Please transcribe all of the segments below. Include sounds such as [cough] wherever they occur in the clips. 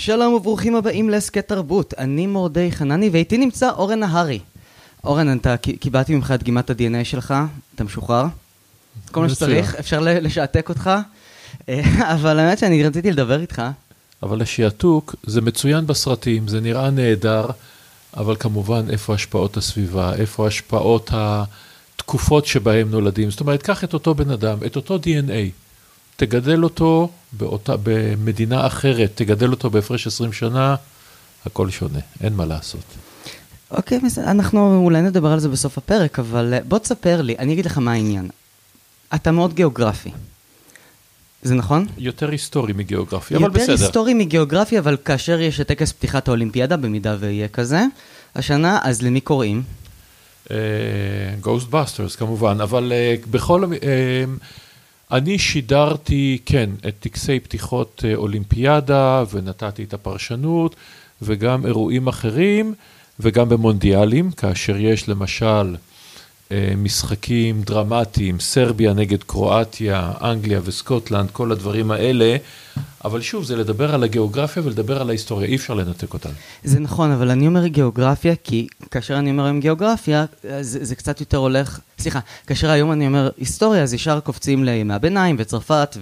שלום וברוכים הבאים להסכת תרבות, אני מורדי חנני ואיתי נמצא אורן נהרי. אורן, אתה קיבלתי ממך את דגימת ה-DNA שלך, אתה משוחרר. כל מה שצריך, אפשר לשעתק אותך, אה, [laughs] אבל האמת שאני רציתי לדבר איתך. אבל השעתוק זה מצוין בסרטים, זה נראה נהדר, אבל כמובן איפה השפעות הסביבה, איפה השפעות התקופות שבהם נולדים. זאת אומרת, קח את אותו בן אדם, את אותו DNA. תגדל אותו באותה, במדינה אחרת, תגדל אותו בהפרש 20 שנה, הכל שונה, אין מה לעשות. אוקיי, בסדר, אנחנו אולי נדבר על זה בסוף הפרק, אבל אה, בוא תספר לי, אני אגיד לך מה העניין. אתה מאוד גיאוגרפי. זה נכון? יותר היסטורי מגיאוגרפי, אבל בסדר. יותר היסטורי מגיאוגרפי, אבל כאשר יש את טקס פתיחת האולימפיאדה, במידה ויהיה כזה, השנה, אז למי קוראים? uh, כמובן, אבל uh, בכל... Uh, אני שידרתי, כן, את טקסי פתיחות אה, אולימפיאדה, ונתתי את הפרשנות, וגם אירועים אחרים, וגם במונדיאלים, כאשר יש למשל משחקים דרמטיים, סרביה נגד קרואטיה, אנגליה וסקוטלנד, כל הדברים האלה, אבל שוב, זה לדבר על הגיאוגרפיה ולדבר על ההיסטוריה, אי אפשר לנתק אותן. זה נכון, אבל אני אומר גיאוגרפיה, כי כאשר אני אומר היום גיאוגרפיה, זה, זה קצת יותר הולך, סליחה, כאשר היום אני אומר היסטוריה, אז ישר קופצים לימי הביניים וצרפת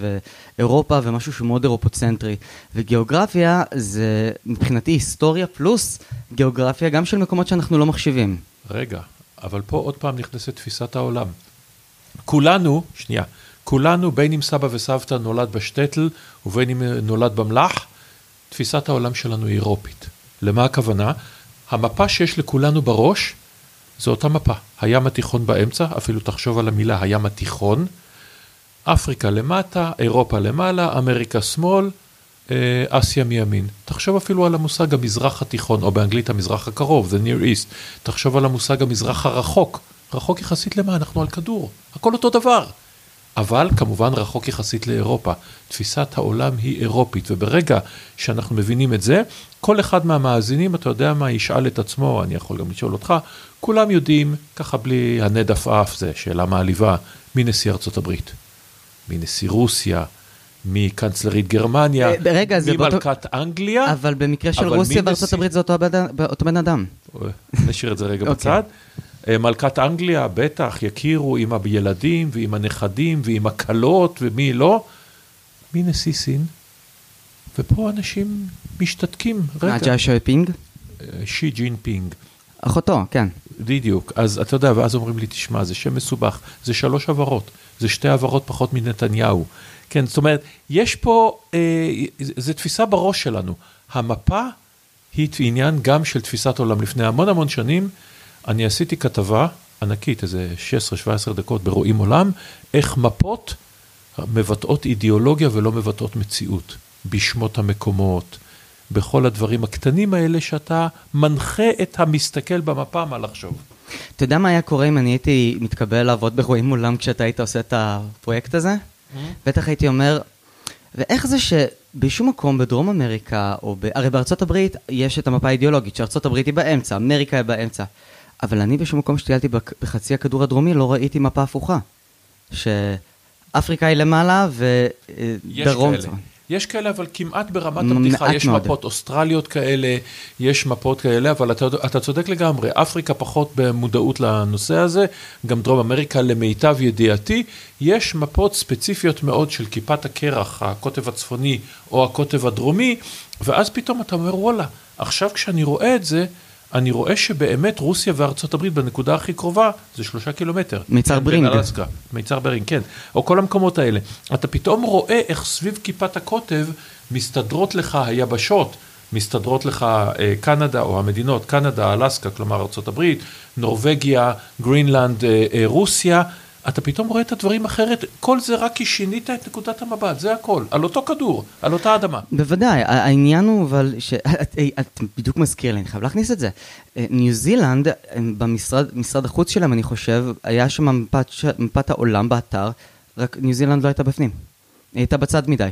ואירופה ומשהו שהוא מאוד אירופוצנטרי. וגיאוגרפיה זה מבחינתי היסטוריה פלוס גיאוגרפיה גם של מקומות שאנחנו לא מחשיבים. רגע, אבל פה עוד פעם נכנסת תפיסת העולם. כולנו, שנייה, כולנו, בין אם סבא וסבתא נולד בשטטל ובין אם נולד במלח, תפיסת העולם שלנו היא אירופית. למה הכוונה? המפה שיש לכולנו בראש, זו אותה מפה. הים התיכון באמצע, אפילו תחשוב על המילה הים התיכון, אפריקה למטה, אירופה למעלה, אמריקה שמאל, אסיה מימין. תחשוב אפילו על המושג המזרח התיכון, או באנגלית המזרח הקרוב, the near east. תחשוב על המושג המזרח הרחוק. רחוק יחסית למה? אנחנו על כדור. הכל אותו דבר. אבל כמובן רחוק יחסית לאירופה. תפיסת העולם היא אירופית, וברגע שאנחנו מבינים את זה, כל אחד מהמאזינים, אתה יודע מה, ישאל את עצמו, אני יכול גם לשאול אותך, כולם יודעים, ככה בלי הנד עפעף, זה שאלה מעליבה, מי נשיא ארצות הברית? מי נשיא רוסיה? מקנצלרית גרמניה, אה, רגע, ממלכת אנגליה. אבל במקרה של רוסיה וארצות הברית זה אותו בן אדם. נשאיר את זה רגע [laughs] אוקיי. בצד. אה, מלכת אנגליה, בטח, יכירו עם הילדים ועם הנכדים ועם הכלות ומי לא. מי נשיא סין? ופה אנשים משתתקים. רגע. מה, ג'אי שופינג? אה, שי ג'ין פינג. אחותו, כן. בדיוק. אז אתה יודע, ואז אומרים לי, תשמע, זה שם מסובך. זה שלוש הברות. זה שתי הברות פחות מנתניהו. כן, זאת אומרת, יש פה, אה, זה תפיסה בראש שלנו. המפה היא עניין גם של תפיסת עולם. לפני המון המון שנים, אני עשיתי כתבה ענקית, איזה 16-17 דקות ברואים עולם, איך מפות מבטאות אידיאולוגיה ולא מבטאות מציאות. בשמות המקומות, בכל הדברים הקטנים האלה שאתה מנחה את המסתכל במפה מה לחשוב. אתה יודע מה היה קורה אם אני הייתי מתקבל לעבוד ברואים עולם כשאתה היית עושה את הפרויקט הזה? בטח הייתי אומר, ואיך זה שבשום מקום בדרום אמריקה, או ב... הרי בארצות הברית יש את המפה האידיאולוגית, שארצות הברית היא באמצע, אמריקה היא באמצע. אבל אני בשום מקום שטיילתי בחצי הכדור הדרומי לא ראיתי מפה הפוכה. שאפריקה היא למעלה ודרום... יש כאלה. יש כאלה, אבל כמעט ברמת הבדיחה, יש מאוד. מפות אוסטרליות כאלה, יש מפות כאלה, אבל אתה, אתה צודק לגמרי, אפריקה פחות במודעות לנושא הזה, גם דרום אמריקה למיטב ידיעתי, יש מפות ספציפיות מאוד של כיפת הקרח, הקוטב הצפוני או הקוטב הדרומי, ואז פתאום אתה אומר, וואלה, עכשיו כשאני רואה את זה, אני רואה שבאמת רוסיה וארצות הברית בנקודה הכי קרובה זה שלושה קילומטר. מיצר ברינג. מיצר ברינג, כן. או כל המקומות האלה. אתה פתאום רואה איך סביב כיפת הקוטב מסתדרות לך היבשות. מסתדרות לך אה, קנדה או המדינות, קנדה, אלסקה, כלומר ארצות הברית, נורבגיה, גרינלנד, אה, אה, רוסיה, אתה פתאום רואה את הדברים אחרת, כל זה רק כי שינית את נקודת המבט, זה הכל, על אותו כדור, על אותה אדמה. בוודאי, העניין הוא אבל, שאת [laughs] את בדיוק מזכיר לי, אני חייב להכניס את זה. אה, ניו זילנד, במשרד משרד החוץ שלהם, אני חושב, היה שם מפת, מפת העולם באתר, רק ניו זילנד לא הייתה בפנים. היא הייתה בצד מדי.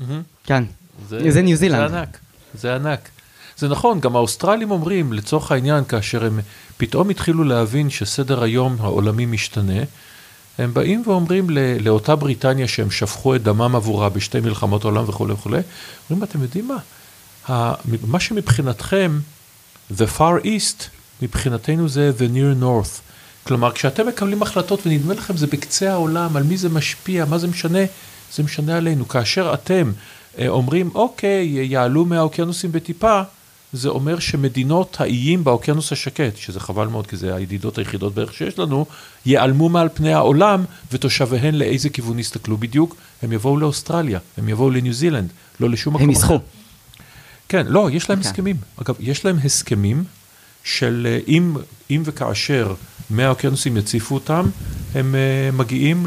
Mm-hmm. כן, זה, זה ניו זילנד. זה ענק, זה ענק. זה נכון, גם האוסטרלים אומרים, לצורך העניין, כאשר הם פתאום התחילו להבין שסדר היום העולמי משתנה, הם באים ואומרים לאותה בריטניה שהם שפכו את דמם עבורה בשתי מלחמות עולם וכולי וכולי, אומרים, אתם יודעים מה? מה שמבחינתכם, the far east, מבחינתנו זה the near north. כלומר, כשאתם מקבלים החלטות ונדמה לכם זה בקצה העולם, על מי זה משפיע, מה זה משנה, זה משנה עלינו. כאשר אתם אה, אומרים, אוקיי, יעלו מהאוקיינוסים בטיפה, זה אומר שמדינות האיים באוקיינוס השקט, שזה חבל מאוד כי זה הידידות היחידות בערך שיש לנו, ייעלמו מעל פני העולם ותושביהן לאיזה כיוון יסתכלו בדיוק, הם יבואו לאוסטרליה, הם יבואו לניו זילנד, לא לשום מקום. הם יסחו. כן, לא, יש להם okay. אוקיי. הסכמים. אגב, יש להם הסכמים של אה, אם, אם וכאשר מהאוקיינוסים יציפו אותם, הם uh, מגיעים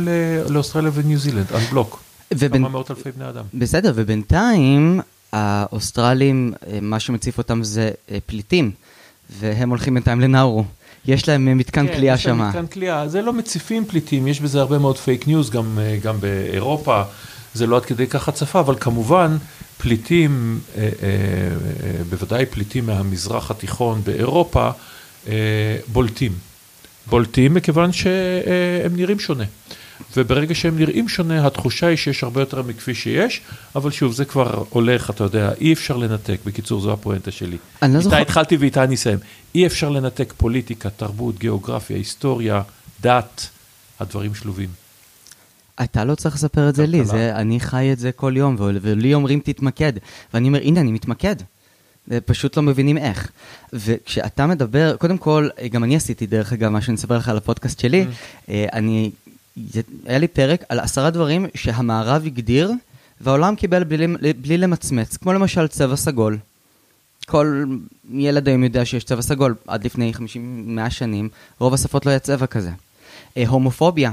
לאוסטרליה וניו זילנד, אנבלוק. ובין... כמה מאות אלפי בני אדם. בסדר, ובינתיים האוסטרלים, אה, מה שמציף אותם זה אה, פליטים, והם הולכים בינתיים לנאורו. יש להם אה, מתקן כליאה שם. כן, יש להם מתקן כליאה. זה לא מציפים פליטים, יש בזה הרבה מאוד פייק ניוז, גם, גם באירופה. זה לא עד כדי כך הצפה, אבל כמובן, פליטים, אה, אה, בוודאי פליטים מהמזרח התיכון באירופה, בולטים. בולטים מכיוון שהם נראים שונה. וברגע שהם נראים שונה, התחושה היא שיש הרבה יותר מכפי שיש, אבל שוב, זה כבר הולך, אתה יודע, אי אפשר לנתק, בקיצור, זו הפואנטה שלי. אני לא זוכר... איתה התחלתי ואיתה אני אסיים. אי אפשר לנתק פוליטיקה, תרבות, גיאוגרפיה, היסטוריה, דת, הדברים שלובים. אתה לא צריך לספר את זה לי, זה, אני חי את זה כל יום, ולי אומרים תתמקד, ואני אומר, הנה, אני מתמקד. פשוט לא מבינים איך. וכשאתה מדבר, קודם כל, גם אני עשיתי, דרך אגב, מה שאני אספר לך על הפודקאסט שלי, mm. אני זה, היה לי פרק על עשרה דברים שהמערב הגדיר, והעולם קיבל בלי, בלי למצמץ, כמו למשל צבע סגול. כל ילד היום יודע שיש צבע סגול, עד לפני 50-100 שנים, רוב השפות לא היה צבע כזה. אה, הומופוביה,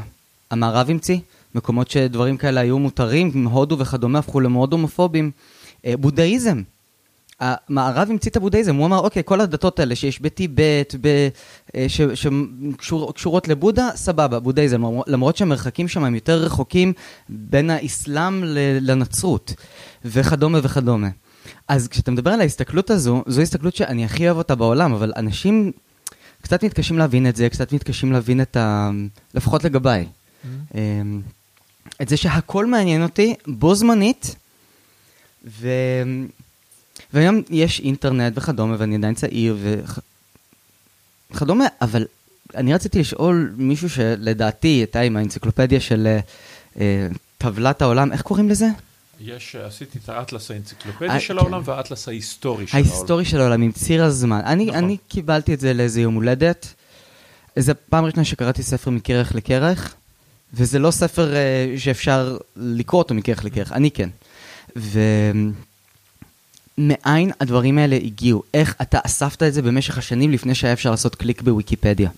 המערב המציא, מקומות שדברים כאלה היו מותרים, הודו וכדומה הפכו למאוד הומופובים. אה, בודהיזם, המערב המציא את הבודהיזם, הוא אמר, אוקיי, כל הדתות האלה שיש בטיבט, אה, שקשורות לבודה, סבבה, בודהיזם, למרות שהמרחקים שם הם יותר רחוקים בין האסלאם לנצרות, וכדומה וכדומה. אז כשאתה מדבר על ההסתכלות הזו, זו הסתכלות שאני הכי אוהב אותה בעולם, אבל אנשים קצת מתקשים להבין את זה, קצת מתקשים להבין את ה... לפחות לגביי. Mm-hmm. אמ, את זה שהכל מעניין אותי בו זמנית, ו... והיום יש אינטרנט וכדומה, ואני עדיין צעיר וכדומה, אבל אני רציתי לשאול מישהו שלדעתי, אתה עם האנציקלופדיה של uh, טבלת העולם, איך קוראים לזה? יש, עשיתי את האטלס האנציקלופדי אה, של העולם כן. והאטלס ההיסטורי של העולם. ההיסטורי של העולם, עם ציר הזמן. אני, נכון. אני קיבלתי את זה לאיזה יום הולדת. זו פעם ראשונה שקראתי ספר מכרך לכרך, וזה לא ספר uh, שאפשר לקרוא אותו מכרך לכרך, אני כן. ו... מאין הדברים האלה הגיעו? איך אתה אספת את זה במשך השנים לפני שהיה אפשר לעשות קליק בוויקיפדיה?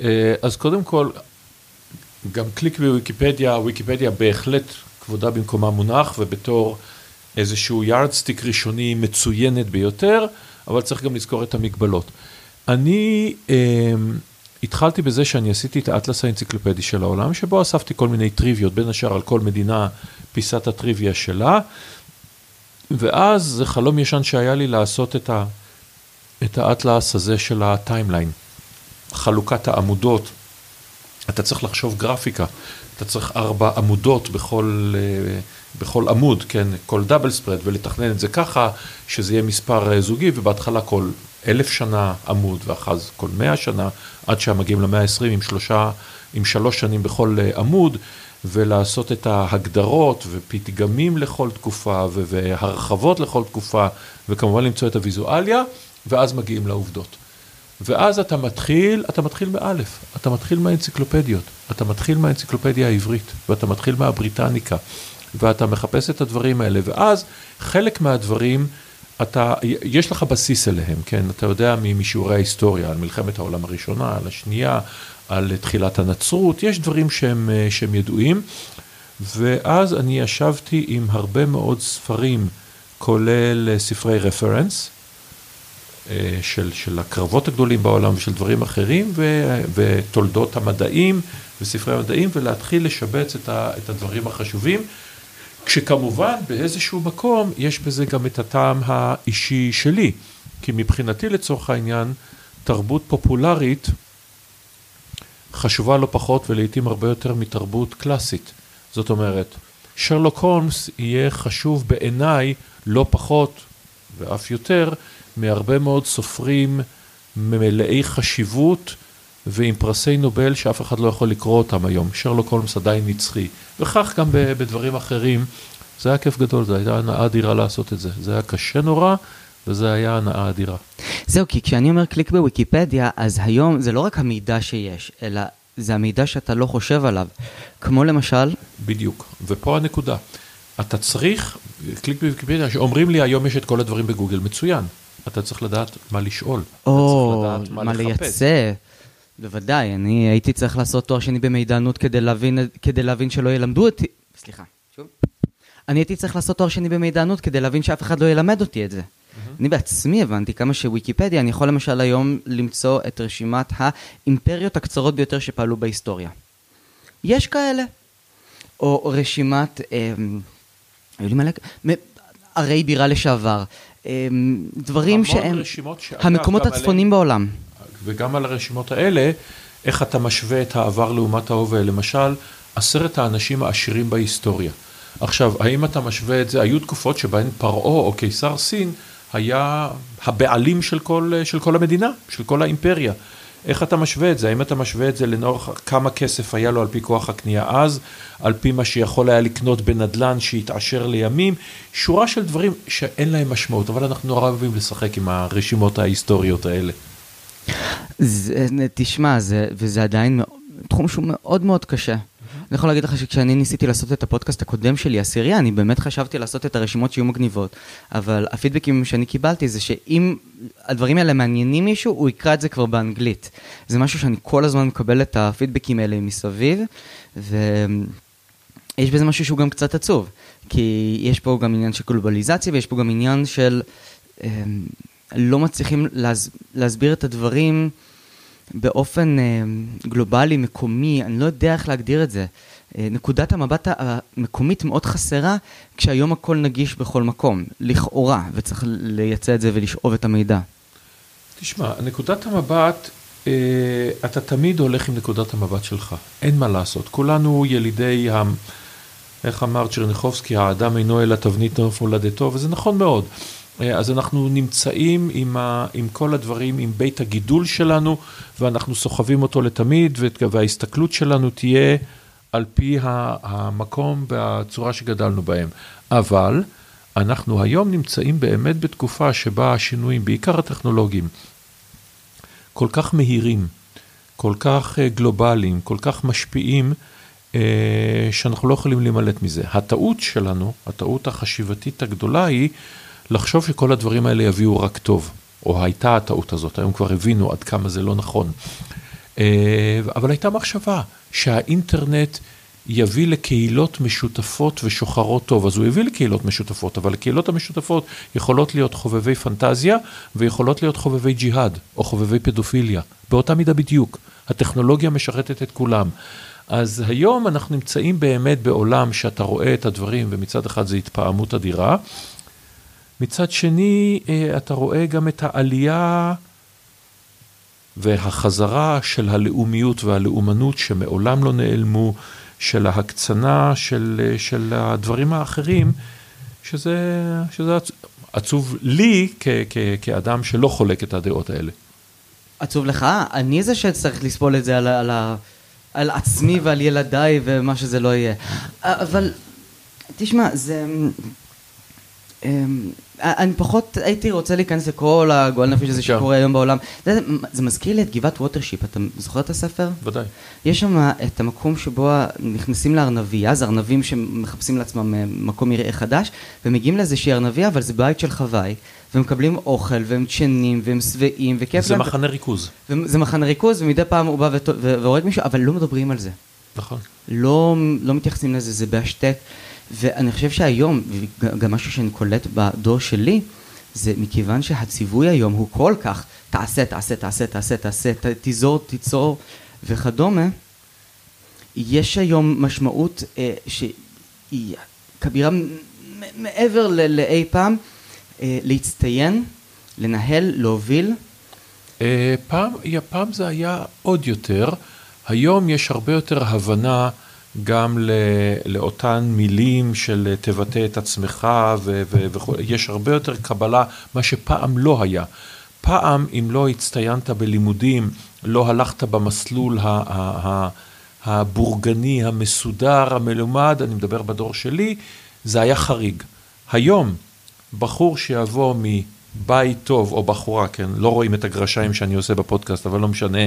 אה, אז קודם כל, גם קליק בוויקיפדיה, וויקיפדיה בהחלט כבודה במקומה מונח, ובתור איזשהו יארדסטיק ראשוני מצוינת ביותר, אבל צריך גם לזכור את המגבלות. אני אה, התחלתי בזה שאני עשיתי את האטלס האנציקלופדי של העולם, שבו אספתי כל מיני טריוויות, בין השאר על כל מדינה פיסת הטריוויה שלה. ואז זה חלום ישן שהיה לי לעשות את, ה, את האטלס הזה של הטיימליין, חלוקת העמודות. אתה צריך לחשוב גרפיקה, אתה צריך ארבע עמודות בכל, אה, בכל עמוד, כן, כל דאבל ספרד, ולתכנן את זה ככה, שזה יהיה מספר אה, זוגי, ובהתחלה כל אלף שנה עמוד, ואחר כל מאה שנה, עד שמגיעים למאה העשרים עם שלושה, עם שלוש שנים בכל אה, עמוד. ולעשות את ההגדרות ופתגמים לכל תקופה והרחבות לכל תקופה, וכמובן למצוא את הוויזואליה, ואז מגיעים לעובדות. ואז אתה מתחיל, אתה מתחיל מאלף, אתה מתחיל מהאנציקלופדיות, אתה מתחיל מהאנציקלופדיה העברית, ואתה מתחיל מהבריטניקה, ואתה מחפש את הדברים האלה, ואז חלק מהדברים, אתה, יש לך בסיס אליהם, כן? אתה יודע משיעורי ההיסטוריה, על מלחמת העולם הראשונה, על השנייה, על תחילת הנצרות, יש דברים שהם, אה, שהם ידועים, ואז אני ישבתי עם הרבה מאוד ספרים, כולל אה, ספרי רפרנס, אה, של, של הקרבות הגדולים בעולם ושל דברים אחרים, ו, ותולדות המדעים וספרי המדעים, ולהתחיל לשבץ את, ה, את הדברים החשובים. כשכמובן באיזשהו מקום יש בזה גם את הטעם האישי שלי, כי מבחינתי לצורך העניין, תרבות פופולרית חשובה לא פחות ולעיתים הרבה יותר מתרבות קלאסית. זאת אומרת, שרלוק הולמס יהיה חשוב בעיניי לא פחות ואף יותר, מהרבה מאוד סופרים מלאי חשיבות ועם פרסי נובל שאף אחד לא יכול לקרוא אותם היום. שרלוק הולמס עדיין נצחי, וכך גם בדברים אחרים. זה היה כיף גדול, זו הייתה הנאה אדירה לעשות את זה. זה היה קשה נורא, וזה היה הנאה אדירה. זהו, כי כשאני אומר קליק בוויקיפדיה, אז היום זה לא רק המידע שיש, אלא זה המידע שאתה לא חושב עליו. כמו למשל... בדיוק, ופה הנקודה. אתה צריך, קליק בוויקיפדיה, שאומרים לי היום יש את כל הדברים בגוגל, מצוין. אתה צריך לדעת מה לשאול. או, אתה צריך לדעת מה, מה לחפש. לייצא. בוודאי, אני הייתי צריך לעשות תואר שני במידענות כדי להבין, כדי להבין שלא ילמדו אותי... סליחה, שוב. אני הייתי צריך לעשות תואר שני במידענות כדי להבין שאף אחד לא ילמד אותי את זה. אני בעצמי הבנתי כמה שוויקיפדיה, אני יכול למשל היום למצוא את רשימת האימפריות הקצרות ביותר שפעלו בהיסטוריה. יש כאלה. או רשימת, אמ, היו לי מלא, ערי בירה לשעבר. אמ, דברים שהם שאגב, המקומות גם הצפוניים בעולם. וגם על הרשימות האלה, איך אתה משווה את העבר לעומת ההווה. למשל, עשרת האנשים העשירים בהיסטוריה. עכשיו, האם אתה משווה את זה, היו תקופות שבהן פרעה או קיסר סין היה הבעלים של כל, של כל המדינה, של כל האימפריה. איך אתה משווה את זה? האם אתה משווה את זה לנוכח כמה כסף היה לו על פי כוח הקנייה אז, על פי מה שיכול היה לקנות בנדלן שהתעשר לימים? שורה של דברים שאין להם משמעות, אבל אנחנו נורא אוהבים לשחק עם הרשימות ההיסטוריות האלה. זה, תשמע, זה, וזה עדיין תחום שהוא מאוד מאוד קשה. אני יכול להגיד לך שכשאני ניסיתי לעשות את הפודקאסט הקודם שלי, עשירייה, אני באמת חשבתי לעשות את הרשימות שיהיו מגניבות. אבל הפידבקים שאני קיבלתי זה שאם הדברים האלה מעניינים מישהו, הוא יקרא את זה כבר באנגלית. זה משהו שאני כל הזמן מקבל את הפידבקים האלה מסביב, ויש בזה משהו שהוא גם קצת עצוב. כי יש פה גם עניין של גלובליזציה, ויש פה גם עניין של... אמ, לא מצליחים להס... להסביר את הדברים באופן אה, גלובלי, מקומי, אני לא יודע איך להגדיר את זה. אה, נקודת המבט המקומית מאוד חסרה, כשהיום הכל נגיש בכל מקום, לכאורה, וצריך לייצא את זה ולשאוב את המידע. תשמע, נקודת המבט, אה, אתה תמיד הולך עם נקודת המבט שלך, אין מה לעשות. כולנו ילידי, ה... איך אמר צ'רניחובסקי, האדם אינו אלא תבנית נוף מולדתו, וזה נכון מאוד. אה, אז אנחנו נמצאים עם, ה, עם כל הדברים, עם בית הגידול שלנו, ואנחנו סוחבים אותו לתמיד, וההסתכלות שלנו תהיה על פי המקום והצורה שגדלנו בהם. אבל אנחנו היום נמצאים באמת בתקופה שבה השינויים, בעיקר הטכנולוגיים, כל כך מהירים, כל כך אה, גלובליים, כל כך משפיעים, אה, שאנחנו לא יכולים להימלט מזה. הטעות שלנו, הטעות החשיבתית הגדולה היא לחשוב שכל הדברים האלה יביאו רק טוב, או הייתה הטעות הזאת, היום כבר הבינו עד כמה זה לא נכון. אה, אבל הייתה מחשבה שהאינטרנט יביא לקהילות משותפות ושוחרות טוב. אז הוא הביא לקהילות משותפות, אבל הקהילות המשותפות יכולות להיות חובבי פנטזיה ויכולות להיות חובבי ג'יהאד או חובבי פדופיליה, באותה מידה בדיוק. הטכנולוגיה משרתת את כולם. אז היום אנחנו נמצאים באמת בעולם שאתה רואה את הדברים, ומצד אחד זה התפעמות אדירה, מצד שני, אה, אתה רואה גם את העלייה והחזרה של הלאומיות והלאומנות שמעולם לא נעלמו, של ההקצנה של, של הדברים האחרים, שזה, שזה עצוב לי כ, כ, כאדם שלא חולק את הדעות האלה. עצוב לך? אני זה שצריך לסבול את זה על, על, על עצמי ועל ילדיי ומה שזה לא יהיה. אבל, תשמע, זה... אני פחות הייתי רוצה להיכנס לכל הגועל נפש הזה שקורה היום בעולם. זה, זה מזכיר לי את גבעת ווטרשיפ, אתה זוכר את הספר? ודאי. יש שם את המקום שבו נכנסים לארנביה, זה ארנבים שמחפשים לעצמם מקום מרעה חדש, ומגיעים לאיזושהי ארנביה, אבל זה בית של חוואי, ומקבלים אוכל, והם דשנים, והם שבעים, וכיף זה להם. זה מחנה ריכוז. זה מחנה ריכוז, ומדי פעם הוא בא והורג מישהו, אבל לא מדברים על זה. נכון. לא, לא מתייחסים לזה, זה בהשתק. ואני חושב שהיום, גם משהו שאני קולט בדור שלי, זה מכיוון שהציווי היום הוא כל כך תעשה, תעשה, תעשה, תעשה, תעשה, תיזור, תיצור וכדומה, יש היום משמעות אה, שהיא כבירה מעבר לאי פעם, אה, להצטיין, לנהל, להוביל. אה, פעם, פעם זה היה עוד יותר, היום יש הרבה יותר הבנה גם לאותן מילים של תבטא את עצמך, וכו', יש הרבה יותר קבלה, מה שפעם לא היה. פעם, אם לא הצטיינת בלימודים, לא הלכת במסלול הבורגני, המסודר, המלומד, אני מדבר בדור שלי, זה היה חריג. היום, בחור שיבוא מבית טוב, או בחורה, כן, לא רואים את הגרשיים שאני עושה בפודקאסט, אבל לא משנה,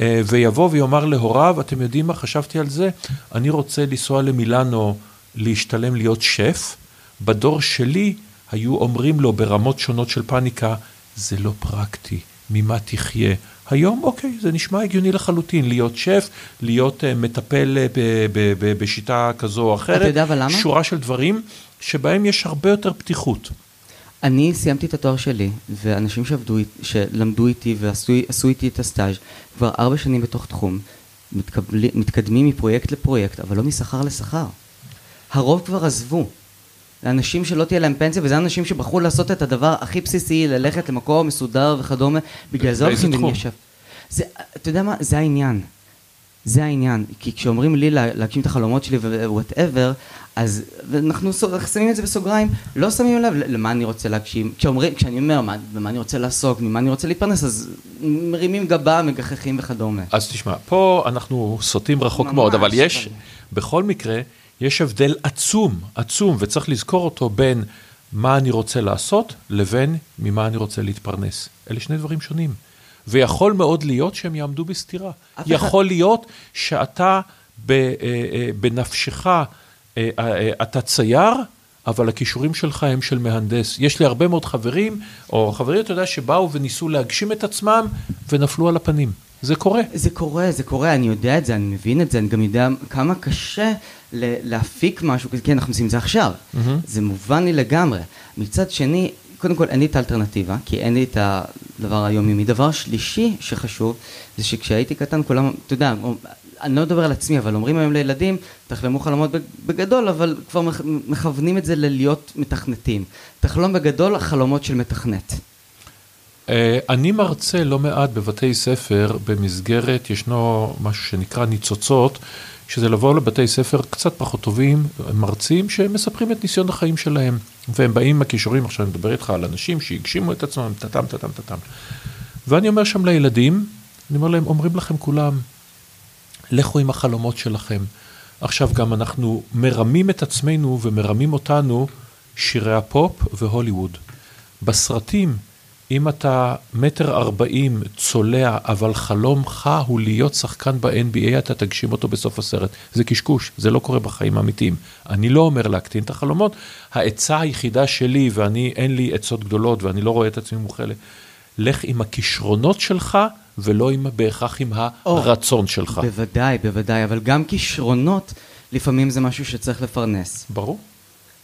אה, ויבוא ויאמר להוריו, אתם יודעים מה, חשבתי על זה, אני רוצה לנסוע למילאנו, להשתלם להיות שף, בדור שלי היו אומרים לו ברמות שונות של פאניקה, זה לא פרקטי, ממה תחיה? היום, אוקיי, זה נשמע הגיוני לחלוטין, להיות שף, להיות uh, מטפל uh, ב- ב- ב- בשיטה כזו או אחרת. אתה יודע אבל למה? שורה של דברים שבהם יש הרבה יותר פתיחות. אני סיימתי את התואר שלי, ואנשים שעבדו, שלמדו איתי ועשו איתי את הסטאז' כבר ארבע שנים בתוך תחום, מתקבל, מתקדמים מפרויקט לפרויקט, אבל לא משכר לשכר. הרוב כבר עזבו. לאנשים שלא תהיה להם פנסיה, וזה אנשים שבחרו לעשות את הדבר הכי בסיסי, ללכת למקום מסודר וכדומה, בגלל זה הולכים ונשב. זה, אתה יודע מה? זה העניין. זה העניין. כי כשאומרים לי להגשים את החלומות שלי ווואטאבר, אז אנחנו שמים את זה בסוגריים, לא שמים לב למה אני רוצה להגשים. כשאומרים, כשאני אומר מה, במה אני רוצה לעסוק, ממה אני רוצה להתפרנס, אז מרימים גבה, מגחכים וכדומה. אז תשמע, פה אנחנו סוטים רחוק ממש, מאוד, אבל יש. בכל מקרה, יש הבדל עצום, עצום, וצריך לזכור אותו בין מה אני רוצה לעשות לבין ממה אני רוצה להתפרנס. אלה שני דברים שונים. ויכול מאוד להיות שהם יעמדו בסתירה. יכול להיות שאתה אה, אה, בנפשך, אה, אתה צייר, אבל הכישורים שלך הם של מהנדס. יש לי הרבה מאוד חברים, או חברים, אתה יודע, שבאו וניסו להגשים את עצמם ונפלו על הפנים. זה קורה. זה קורה, זה קורה, אני יודע את זה, אני מבין את זה, אני גם יודע כמה קשה להפיק משהו כי אנחנו עושים את זה עכשיו. Mm-hmm. זה מובן לי לגמרי. מצד שני, קודם כל אין לי את האלטרנטיבה, כי אין לי את הדבר היומיומי. דבר שלישי שחשוב, זה שכשהייתי קטן כולם, אתה יודע, אני לא מדבר על עצמי, אבל אומרים היום לילדים, תחלמו חלומות בגדול, אבל כבר מכוונים את זה ללהיות מתכנתים. תחלום בגדול, החלומות של מתכנת. אה, אני מרצה לא מעט בבתי ספר במסגרת, ישנו משהו שנקרא ניצוצות, שזה לבוא לבתי ספר קצת פחות טובים, מרצים שמספרים את ניסיון החיים שלהם. והם באים עם הכישורים, עכשיו אני מדבר איתך על אנשים שהגשימו את עצמם, טאטם, טאטם, טאטם. ואני אומר שם לילדים, אני אומר להם, אומרים לכם כולם, לכו עם החלומות שלכם. עכשיו גם אנחנו מרמים את עצמנו ומרמים אותנו שירי הפופ והוליווד. בסרטים אם אתה מטר ארבעים צולע, אבל חלומך הוא להיות שחקן ב-NBA, אתה תגשים אותו בסוף הסרט. זה קשקוש, זה לא קורה בחיים האמיתיים. אני לא אומר להקטין את החלומות, העצה היחידה שלי, ואני, אין לי עצות גדולות ואני לא רואה את עצמי מוכלת, לך עם הכישרונות שלך ולא עם, בהכרח עם הרצון שלך. בוודאי, בוודאי, אבל גם כישרונות, לפעמים זה משהו שצריך לפרנס. ברור.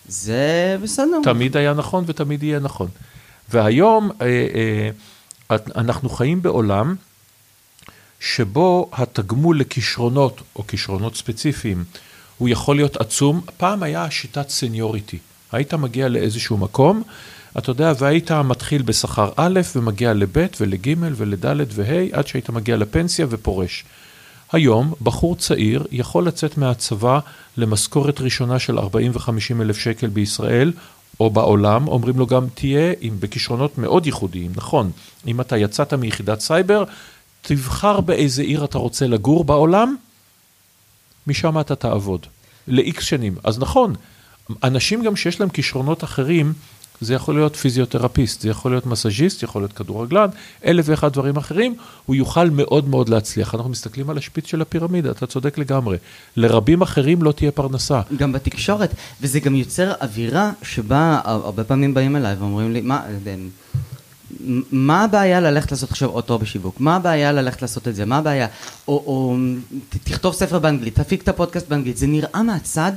זה בסדר. תמיד היה נכון ותמיד יהיה נכון. והיום אה, אה, אנחנו חיים בעולם שבו התגמול לכישרונות, או כישרונות ספציפיים, הוא יכול להיות עצום. פעם היה שיטת seniority. היית מגיע לאיזשהו מקום, אתה יודע, והיית מתחיל בשכר א' ומגיע לב' ולג' ולד' וה', עד שהיית מגיע לפנסיה ופורש. היום בחור צעיר יכול לצאת מהצבא למשכורת ראשונה של 40 ו-50 אלף שקל בישראל, או בעולם, אומרים לו גם, תהיה עם, בכישרונות מאוד ייחודיים, נכון, אם אתה יצאת מיחידת סייבר, תבחר באיזה עיר אתה רוצה לגור בעולם, משם אתה תעבוד, ל-X שנים. אז נכון, אנשים גם שיש להם כישרונות אחרים, זה יכול להיות פיזיותרפיסט, זה יכול להיות מסאז'יסט, יכול להיות כדורגלן, אלף ואחד דברים אחרים, הוא יוכל מאוד מאוד להצליח. אנחנו מסתכלים על השפיץ של הפירמידה, אתה צודק לגמרי. לרבים אחרים לא תהיה פרנסה. גם בתקשורת, וזה גם יוצר אווירה שבה הרבה פעמים באים אליי ואומרים לי, מה... מה הבעיה ללכת לעשות עכשיו תואר בשיווק? מה הבעיה ללכת לעשות את זה? מה הבעיה? או, או תכתוב ספר באנגלית, תפיק את הפודקאסט באנגלית. זה נראה מהצד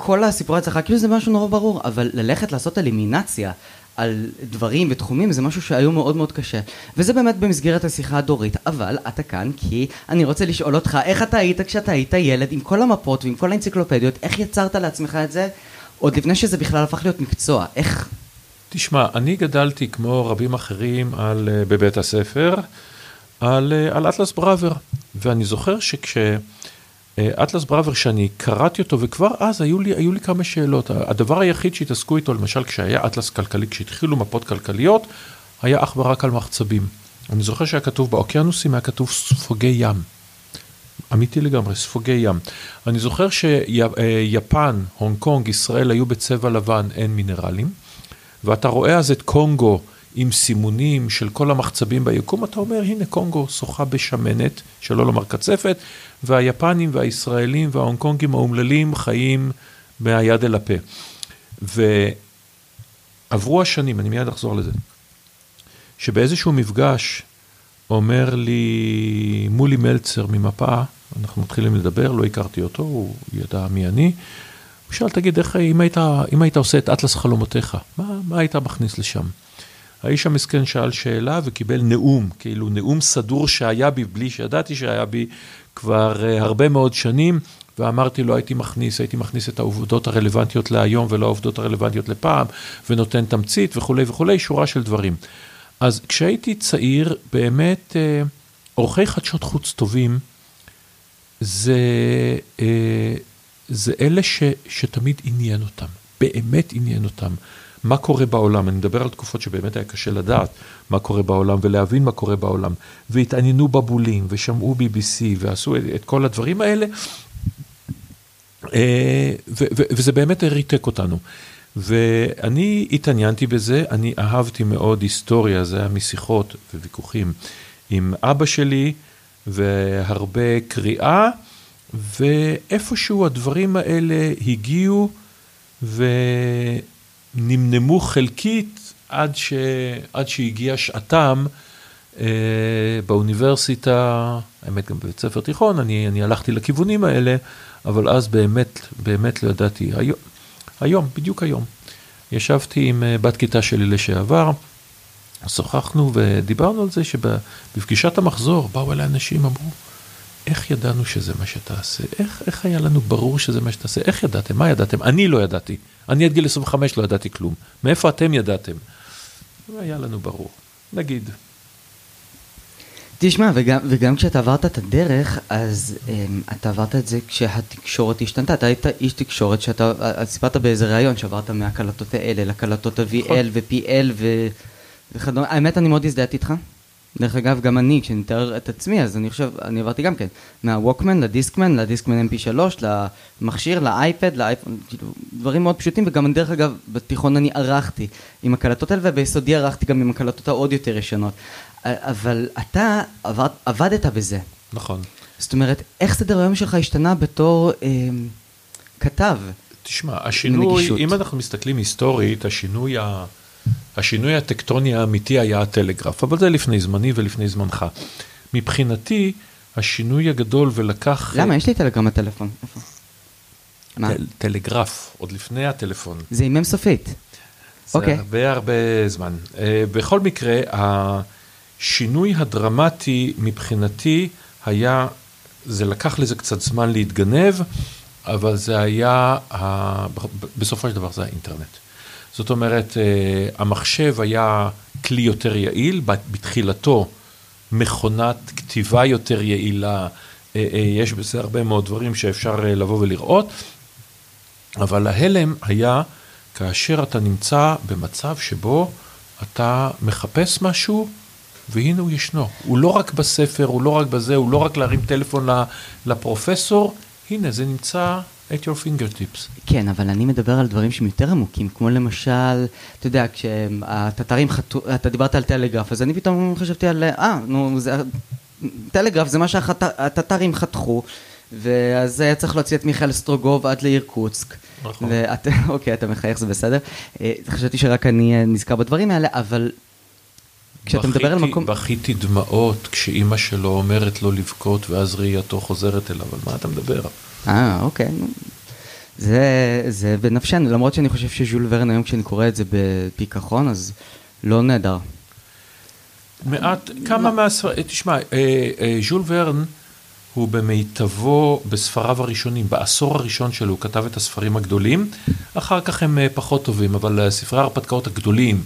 כל הסיפורי הצלחה, כאילו זה משהו נורא ברור, אבל ללכת לעשות אלימינציה על דברים ותחומים זה משהו שהיום מאוד מאוד קשה. וזה באמת במסגרת השיחה הדורית, אבל אתה כאן כי אני רוצה לשאול אותך, איך אתה היית כשאתה היית ילד עם כל המפות ועם כל האנציקלופדיות, איך יצרת לעצמך את זה עוד לפני שזה בכלל הפך להיות מקצוע? איך... תשמע, אני גדלתי כמו רבים אחרים על, אה, בבית הספר, על, אה, על אטלס בראבר, ואני זוכר שכש... אה, אטלס בראבר, שאני קראתי אותו, וכבר אז היו לי, היו לי כמה שאלות. הדבר היחיד שהתעסקו איתו, למשל כשהיה אטלס כלכלי, כשהתחילו מפות כלכליות, היה אך ורק על מחצבים. אני זוכר שהיה כתוב באוקיינוסים, היה כתוב ספוגי ים. אמיתי לגמרי, ספוגי ים. אני זוכר שיפן, הונג קונג, ישראל היו בצבע לבן, אין מינרלים, ואתה רואה אז את קונגו עם סימונים של כל המחצבים ביקום, אתה אומר, הנה קונגו שוחה בשמנת, שלא לומר קצפת, והיפנים והישראלים וההונג קונגים האומללים חיים מהיד אל הפה. ועברו השנים, אני מיד אחזור לזה, שבאיזשהו מפגש אומר לי מולי מלצר ממפה, אנחנו מתחילים לדבר, לא הכרתי אותו, הוא ידע מי אני. הוא שאל, תגיד, איך, אם היית, אם היית עושה את אטלס חלומותיך, מה, מה היית מכניס לשם? האיש המסכן שאל שאלה וקיבל נאום, כאילו נאום סדור שהיה בי, בלי שידעתי שהיה בי כבר uh, הרבה מאוד שנים, ואמרתי לו, הייתי מכניס, הייתי מכניס את העובדות הרלוונטיות להיום ולא העובדות הרלוונטיות לפעם, ונותן תמצית וכולי וכולי, שורה של דברים. אז כשהייתי צעיר, באמת, עורכי חדשות חוץ טובים, זה, uh, זה אלה ש, שתמיד עניין אותם, באמת עניין אותם. מה קורה בעולם, אני מדבר על תקופות שבאמת היה קשה לדעת מה קורה בעולם ולהבין מה קורה בעולם, והתעניינו בבולים ושמעו BBC ועשו את, את כל הדברים האלה, אה, וזה באמת ריתק אותנו. ואני התעניינתי בזה, אני אהבתי מאוד היסטוריה, זה היה משיחות וויכוחים עם אבא שלי, והרבה קריאה, ואיפשהו הדברים האלה הגיעו, ו... נמנמו חלקית עד, ש... עד שהגיעה שעתם אה, באוניברסיטה, האמת גם בבית ספר תיכון, אני, אני הלכתי לכיוונים האלה, אבל אז באמת, באמת לא ידעתי. היום, היום, בדיוק היום, ישבתי עם אה, בת כיתה שלי לשעבר, שוחחנו ודיברנו על זה שבפגישת המחזור באו אליי אנשים, אמרו, איך ידענו שזה מה שתעשה? איך, איך היה לנו ברור שזה מה שתעשה? איך ידעתם? מה ידעתם? אני לא ידעתי. אני עד גיל 25 לא ידעתי כלום. מאיפה אתם ידעתם? לא היה לנו ברור. נגיד. תשמע, וגם, וגם כשאתה עברת את הדרך, אז um, אתה עברת את זה כשהתקשורת השתנתה. אתה היית איש תקשורת שאתה, אה, סיפרת באיזה ראיון שעברת מהקלטות האלה לקלטות ה-VL נכון. ו-PL וכדומה. האמת, אני מאוד הזדהיתי איתך. דרך אגב, גם אני, כשאני מתאר את עצמי, אז אני חושב, אני עברתי גם כן, מהווקמן לדיסקמן, לדיסקמן mp3, למכשיר, לאייפד, לאייפון, כאילו, דברים מאוד פשוטים, וגם דרך אגב, בתיכון אני ערכתי עם הקלטות האלה, וביסודי ערכתי גם עם הקלטות העוד יותר ישנות. אבל אתה עבד, עבדת בזה. נכון. זאת אומרת, איך סדר היום שלך השתנה בתור אה, כתב? תשמע, השינוי, אם אנחנו מסתכלים היסטורית, השינוי ה... השינוי הטקטוני האמיתי היה הטלגרף, אבל זה לפני זמני ולפני זמנך. מבחינתי, השינוי הגדול ולקח... למה? יש לי טלגרם בטלפון. איפה? מה? טלגרף, עוד לפני הטלפון. זה עם סופית. זה okay. הרבה הרבה זמן. Uh, בכל מקרה, השינוי הדרמטי מבחינתי היה, זה לקח לזה קצת זמן להתגנב, אבל זה היה, בסופו של דבר זה האינטרנט. זאת אומרת, אה, המחשב היה כלי יותר יעיל, בתחילתו מכונת כתיבה יותר יעילה, אה, אה, יש בזה הרבה מאוד דברים שאפשר לבוא ולראות, אבל ההלם היה כאשר אתה נמצא במצב שבו אתה מחפש משהו, והנה הוא ישנו. הוא לא רק בספר, הוא לא רק בזה, הוא לא רק להרים טלפון לפרופסור, הנה זה נמצא at your fingertips. כן, אבל אני מדבר על דברים שהם יותר עמוקים, כמו למשל, אתה יודע, כשהטטרים חתו, אתה דיברת על טלגרף, אז אני פתאום חשבתי על, אה, נו, זה, טלגרף זה מה שהטטרים חתכו, ואז היה צריך להוציא את מיכאל סטרוגוב עד לאירקוצק. נכון. ואת, [laughs] אוקיי, אתה מחייך, זה בסדר. אה, חשבתי שרק אני אה, נזכר בדברים האלה, אבל כשאתה מדבר על מקום... בכיתי דמעות כשאימא שלו אומרת לו לבכות, ואז ראייתו חוזרת אליו, על מה אתה מדבר? אה, אוקיי. זה, זה בנפשנו, למרות שאני חושב שז'ול ורן היום כשאני קורא את זה בפיכחון, אז לא נהדר. מעט, כמה מהספרים, תשמע, אה, אה, ז'ול ורן הוא במיטבו בספריו הראשונים, בעשור הראשון שלו הוא כתב את הספרים הגדולים, אחר כך הם אה, פחות טובים, אבל ספרי ההרפתקאות הגדולים,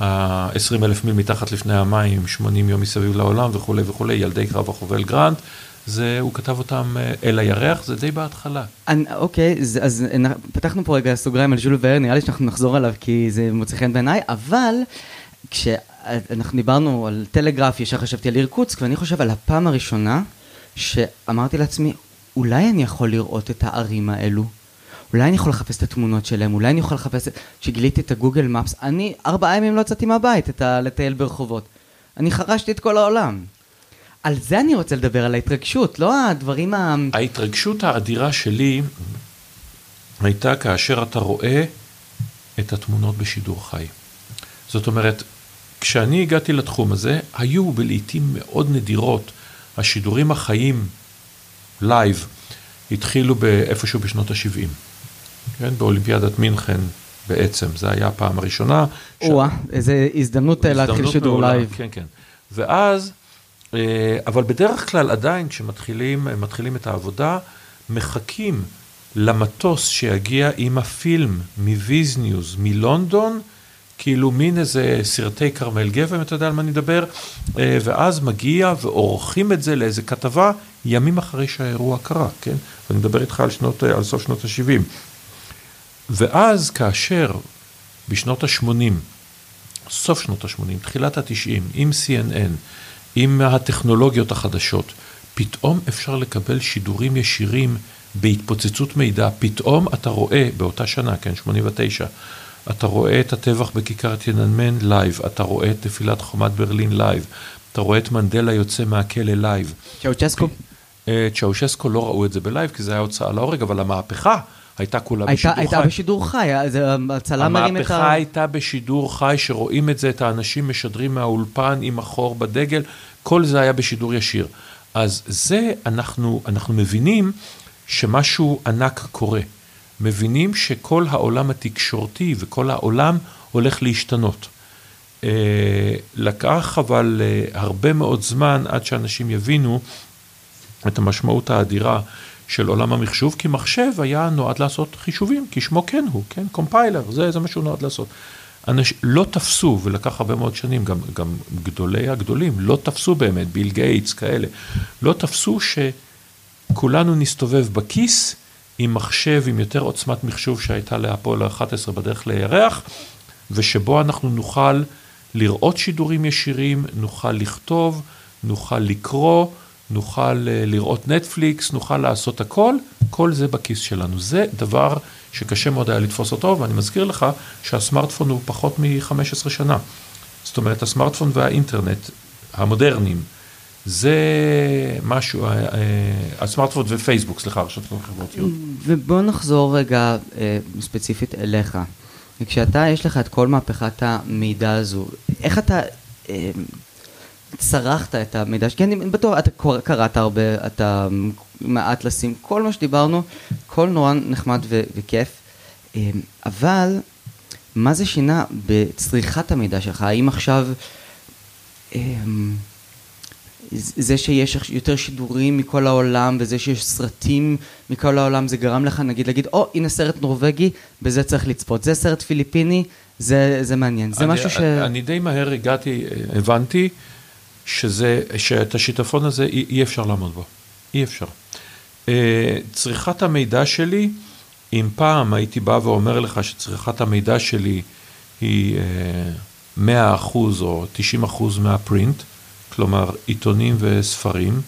ה-20 אלף מיל מתחת לפני המים, 80 יום מסביב לעולם וכולי וכולי, ילדי קרב החובל גרנט, זה, הוא כתב אותם אה, אל הירח, זה די בהתחלה. אוקיי, אז נ- פתחנו פה רגע סוגריים על ז'ול ורן, נראה לי שאנחנו נחזור עליו כי זה מוצא חן בעיניי, אבל כשאנחנו דיברנו על טלגרף, ישר חשבתי על אירקוצק, ואני חושב על הפעם הראשונה שאמרתי לעצמי, אולי אני יכול לראות את הערים האלו. אולי אני יכול לחפש את התמונות שלהם, אולי אני יכול לחפש... כשגיליתי את הגוגל מפס, אני ארבעה ימים לא יצאתי מהבית. לטייל ברחובות. אני חרשתי את כל העולם. על זה אני רוצה לדבר, על ההתרגשות, לא הדברים ה... ההתרגשות האדירה שלי הייתה כאשר אתה רואה את התמונות בשידור חי. זאת אומרת, כשאני הגעתי לתחום הזה, היו לעיתים מאוד נדירות השידורים החיים, לייב, התחילו באיפשהו בשנות ה-70. כן, באולימפיאדת מינכן בעצם, זו הייתה הפעם הראשונה. או-אה, איזו הזדמנות אה, להתחיל שידור לייב. כן, כן. ואז, אבל בדרך כלל עדיין כשמתחילים אה, את העבודה, מחכים למטוס שיגיע עם הפילם מוויזניוז, מלונדון, כאילו מין איזה סרטי כרמל גבע, אם אתה יודע על מה אני מדבר, אה, ואז מגיע ועורכים את זה לאיזה כתבה ימים אחרי שהאירוע קרה, כן? ואני מדבר איתך על, שנות, אה, על סוף שנות ה-70. ואז כאשר בשנות ה-80, סוף שנות ה-80, תחילת ה-90, עם CNN, עם הטכנולוגיות החדשות, פתאום אפשר לקבל שידורים ישירים בהתפוצצות מידע. פתאום אתה רואה, באותה שנה, כן, 89, אתה רואה את הטבח בכיכר תיאננמן לייב, אתה רואה את נפילת חומת ברלין לייב, אתה רואה את מנדלה יוצא מהכלא לייב. צ'אוצ'סקו? אה, צ'אושסקו לא ראו את זה בלייב, כי זה היה הוצאה להורג, אבל המהפכה הייתה כולה הייתה, בשידור הייתה חי. בשידור חי, אה, זה- הצלם מרים את המהפכה ה... הייתה בשידור חי, שרואים את זה, את האנשים משדרים מהאולפן עם החור בדגל, כל זה היה בשידור ישיר. אז זה, אנחנו, אנחנו מבינים שמשהו ענק קורה. מבינים שכל העולם התקשורתי וכל העולם הולך להשתנות. אה, לקח אבל אה, הרבה מאוד זמן עד שאנשים יבינו את המשמעות האדירה של עולם המחשוב, כי מחשב היה נועד לעשות חישובים, כי שמו כן הוא, כן? קומפיילר, זה, זה מה שהוא נועד לעשות. אנש, לא תפסו, ולקח הרבה מאוד שנים, גם, גם גדולי הגדולים, לא תפסו באמת, ביל גייטס, כאלה, לא תפסו שכולנו נסתובב בכיס עם מחשב עם יותר עוצמת מחשוב שהייתה להפועל 11 בדרך לירח, ושבו אנחנו נוכל לראות שידורים ישירים, נוכל לכתוב, נוכל לקרוא, נוכל אה, לראות נטפליקס, נוכל לעשות הכל, כל זה בכיס שלנו. זה דבר שקשה מאוד היה לתפוס אותו, ואני מזכיר לך שהסמארטפון הוא פחות מ-15 שנה. זאת אומרת, הסמארטפון והאינטרנט המודרניים, זה משהו, אה, אה, הסמארטפון ופייסבוק, סליחה, הרשתות החברתיות. ובוא נחזור רגע ספציפית אליך. כשאתה, יש לך את כל מהפכת המידע הזו, איך אתה צרכת את המידע? כי אני בטוח, אתה קראת הרבה, אתה מעט לשים, כל מה שדיברנו, הכל נורא נחמד ו- וכיף, אה, אבל מה זה שינה בצריכת המידע שלך? האם עכשיו... אה, זה שיש יותר שידורים מכל העולם וזה שיש סרטים מכל העולם זה גרם לך נגיד להגיד או הנה סרט נורבגי בזה צריך לצפות זה סרט פיליפיני זה, זה מעניין זה אני, משהו ש... אני די מהר הגעתי, אה, הבנתי שזה, שאת השיטפון הזה אי, אי אפשר לעמוד בו. אי אפשר. אה, צריכת המידע שלי, אם פעם הייתי בא ואומר לך שצריכת המידע שלי היא אה, 100% או 90% מהפרינט, כלומר עיתונים וספרים,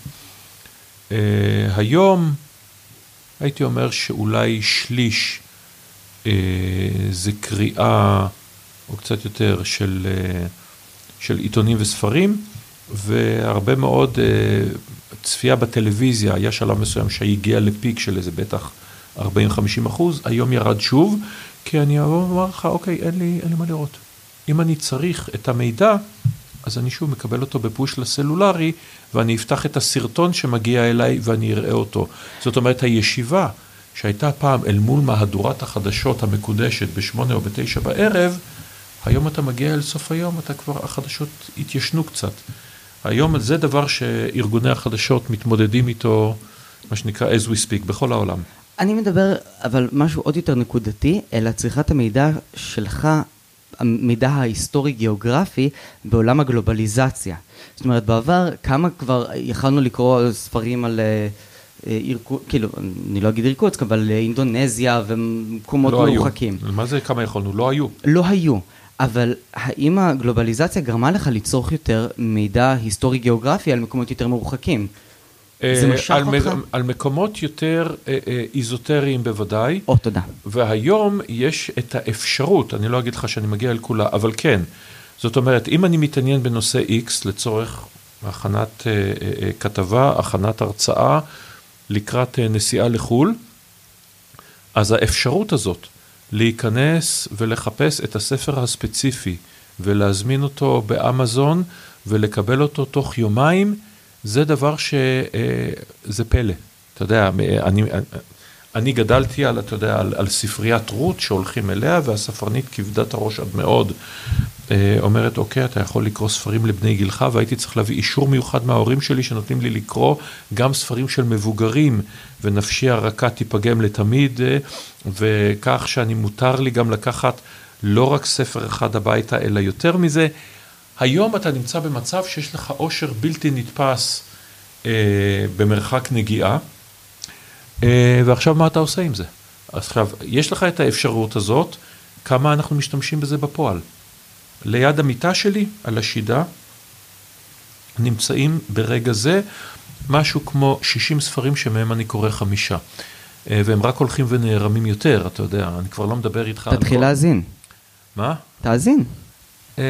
אה, היום הייתי אומר שאולי שליש אה, זה קריאה, או קצת יותר, של, אה, של עיתונים וספרים, והרבה מאוד אה, צפייה בטלוויזיה, היה שלב מסוים שהגיע לפיק של איזה בטח 40-50 אחוז, היום ירד שוב, כי אני ואומר לך, אוקיי, אין לי, אין לי מה לראות. אם אני צריך את המידע, אז אני שוב מקבל אותו בפוש לסלולרי, ואני אפתח את הסרטון שמגיע אליי ואני אראה אותו. זאת אומרת, הישיבה שהייתה פעם אל מול מהדורת החדשות המקודשת בשמונה או בתשע בערב, היום אתה מגיע אל סוף היום, אתה כבר, החדשות התיישנו קצת. היום זה דבר שארגוני החדשות מתמודדים איתו, מה שנקרא as we speak, בכל העולם. אני מדבר אבל משהו עוד יותר נקודתי אלא צריכת המידע שלך המידע ההיסטורי-גיאוגרפי בעולם הגלובליזציה. זאת אומרת, בעבר כמה כבר יכלנו לקרוא ספרים על... אה, אירקו, כאילו, אני לא אגיד אירקוצק, אבל אינדונזיה ומקומות לא מרוחקים. היו. מה זה כמה יכולנו? לא היו. לא היו. אבל האם הגלובליזציה גרמה לך לצרוך יותר מידע היסטורי-גיאוגרפי על מקומות יותר מרוחקים? זה אה, משך על, אותך? על מקומות יותר אה, אה, איזוטריים בוודאי, או, תודה. והיום יש את האפשרות, אני לא אגיד לך שאני מגיע אל כולה, אבל כן. זאת אומרת, אם אני מתעניין בנושא X לצורך הכנת אה, אה, אה, כתבה, הכנת הרצאה, לקראת אה, נסיעה לחו"ל, אז האפשרות הזאת להיכנס ולחפש את הספר הספציפי ולהזמין אותו באמזון ולקבל אותו תוך יומיים, זה דבר שזה פלא. אתה יודע, אני, אני גדלתי על, אתה יודע, על, על ספריית רות שהולכים אליה, והספרנית כבדת הראש עד מאוד אה, אומרת, אוקיי, אתה יכול לקרוא ספרים לבני גילך, והייתי צריך להביא אישור מיוחד מההורים שלי שנותנים לי לקרוא גם ספרים של מבוגרים, ונפשי הרכה תיפגם לתמיד, אה, וכך שאני מותר לי גם לקחת לא רק ספר אחד הביתה, אלא יותר מזה. היום אתה נמצא במצב שיש לך עושר בלתי נתפס אה, במרחק נגיעה, ועכשיו מה אתה עושה עם זה? אז עכשיו, יש לך את האפשרות הזאת, כמה אנחנו משתמשים בזה בפועל. ליד המיטה שלי, על השידה, נמצאים ברגע זה משהו כמו 60 ספרים שמהם אני קורא חמישה. אה, והם רק הולכים ונערמים יותר, אתה יודע, אני כבר לא מדבר איתך. תתחיל כל- להאזין. מה? תאזין. אה,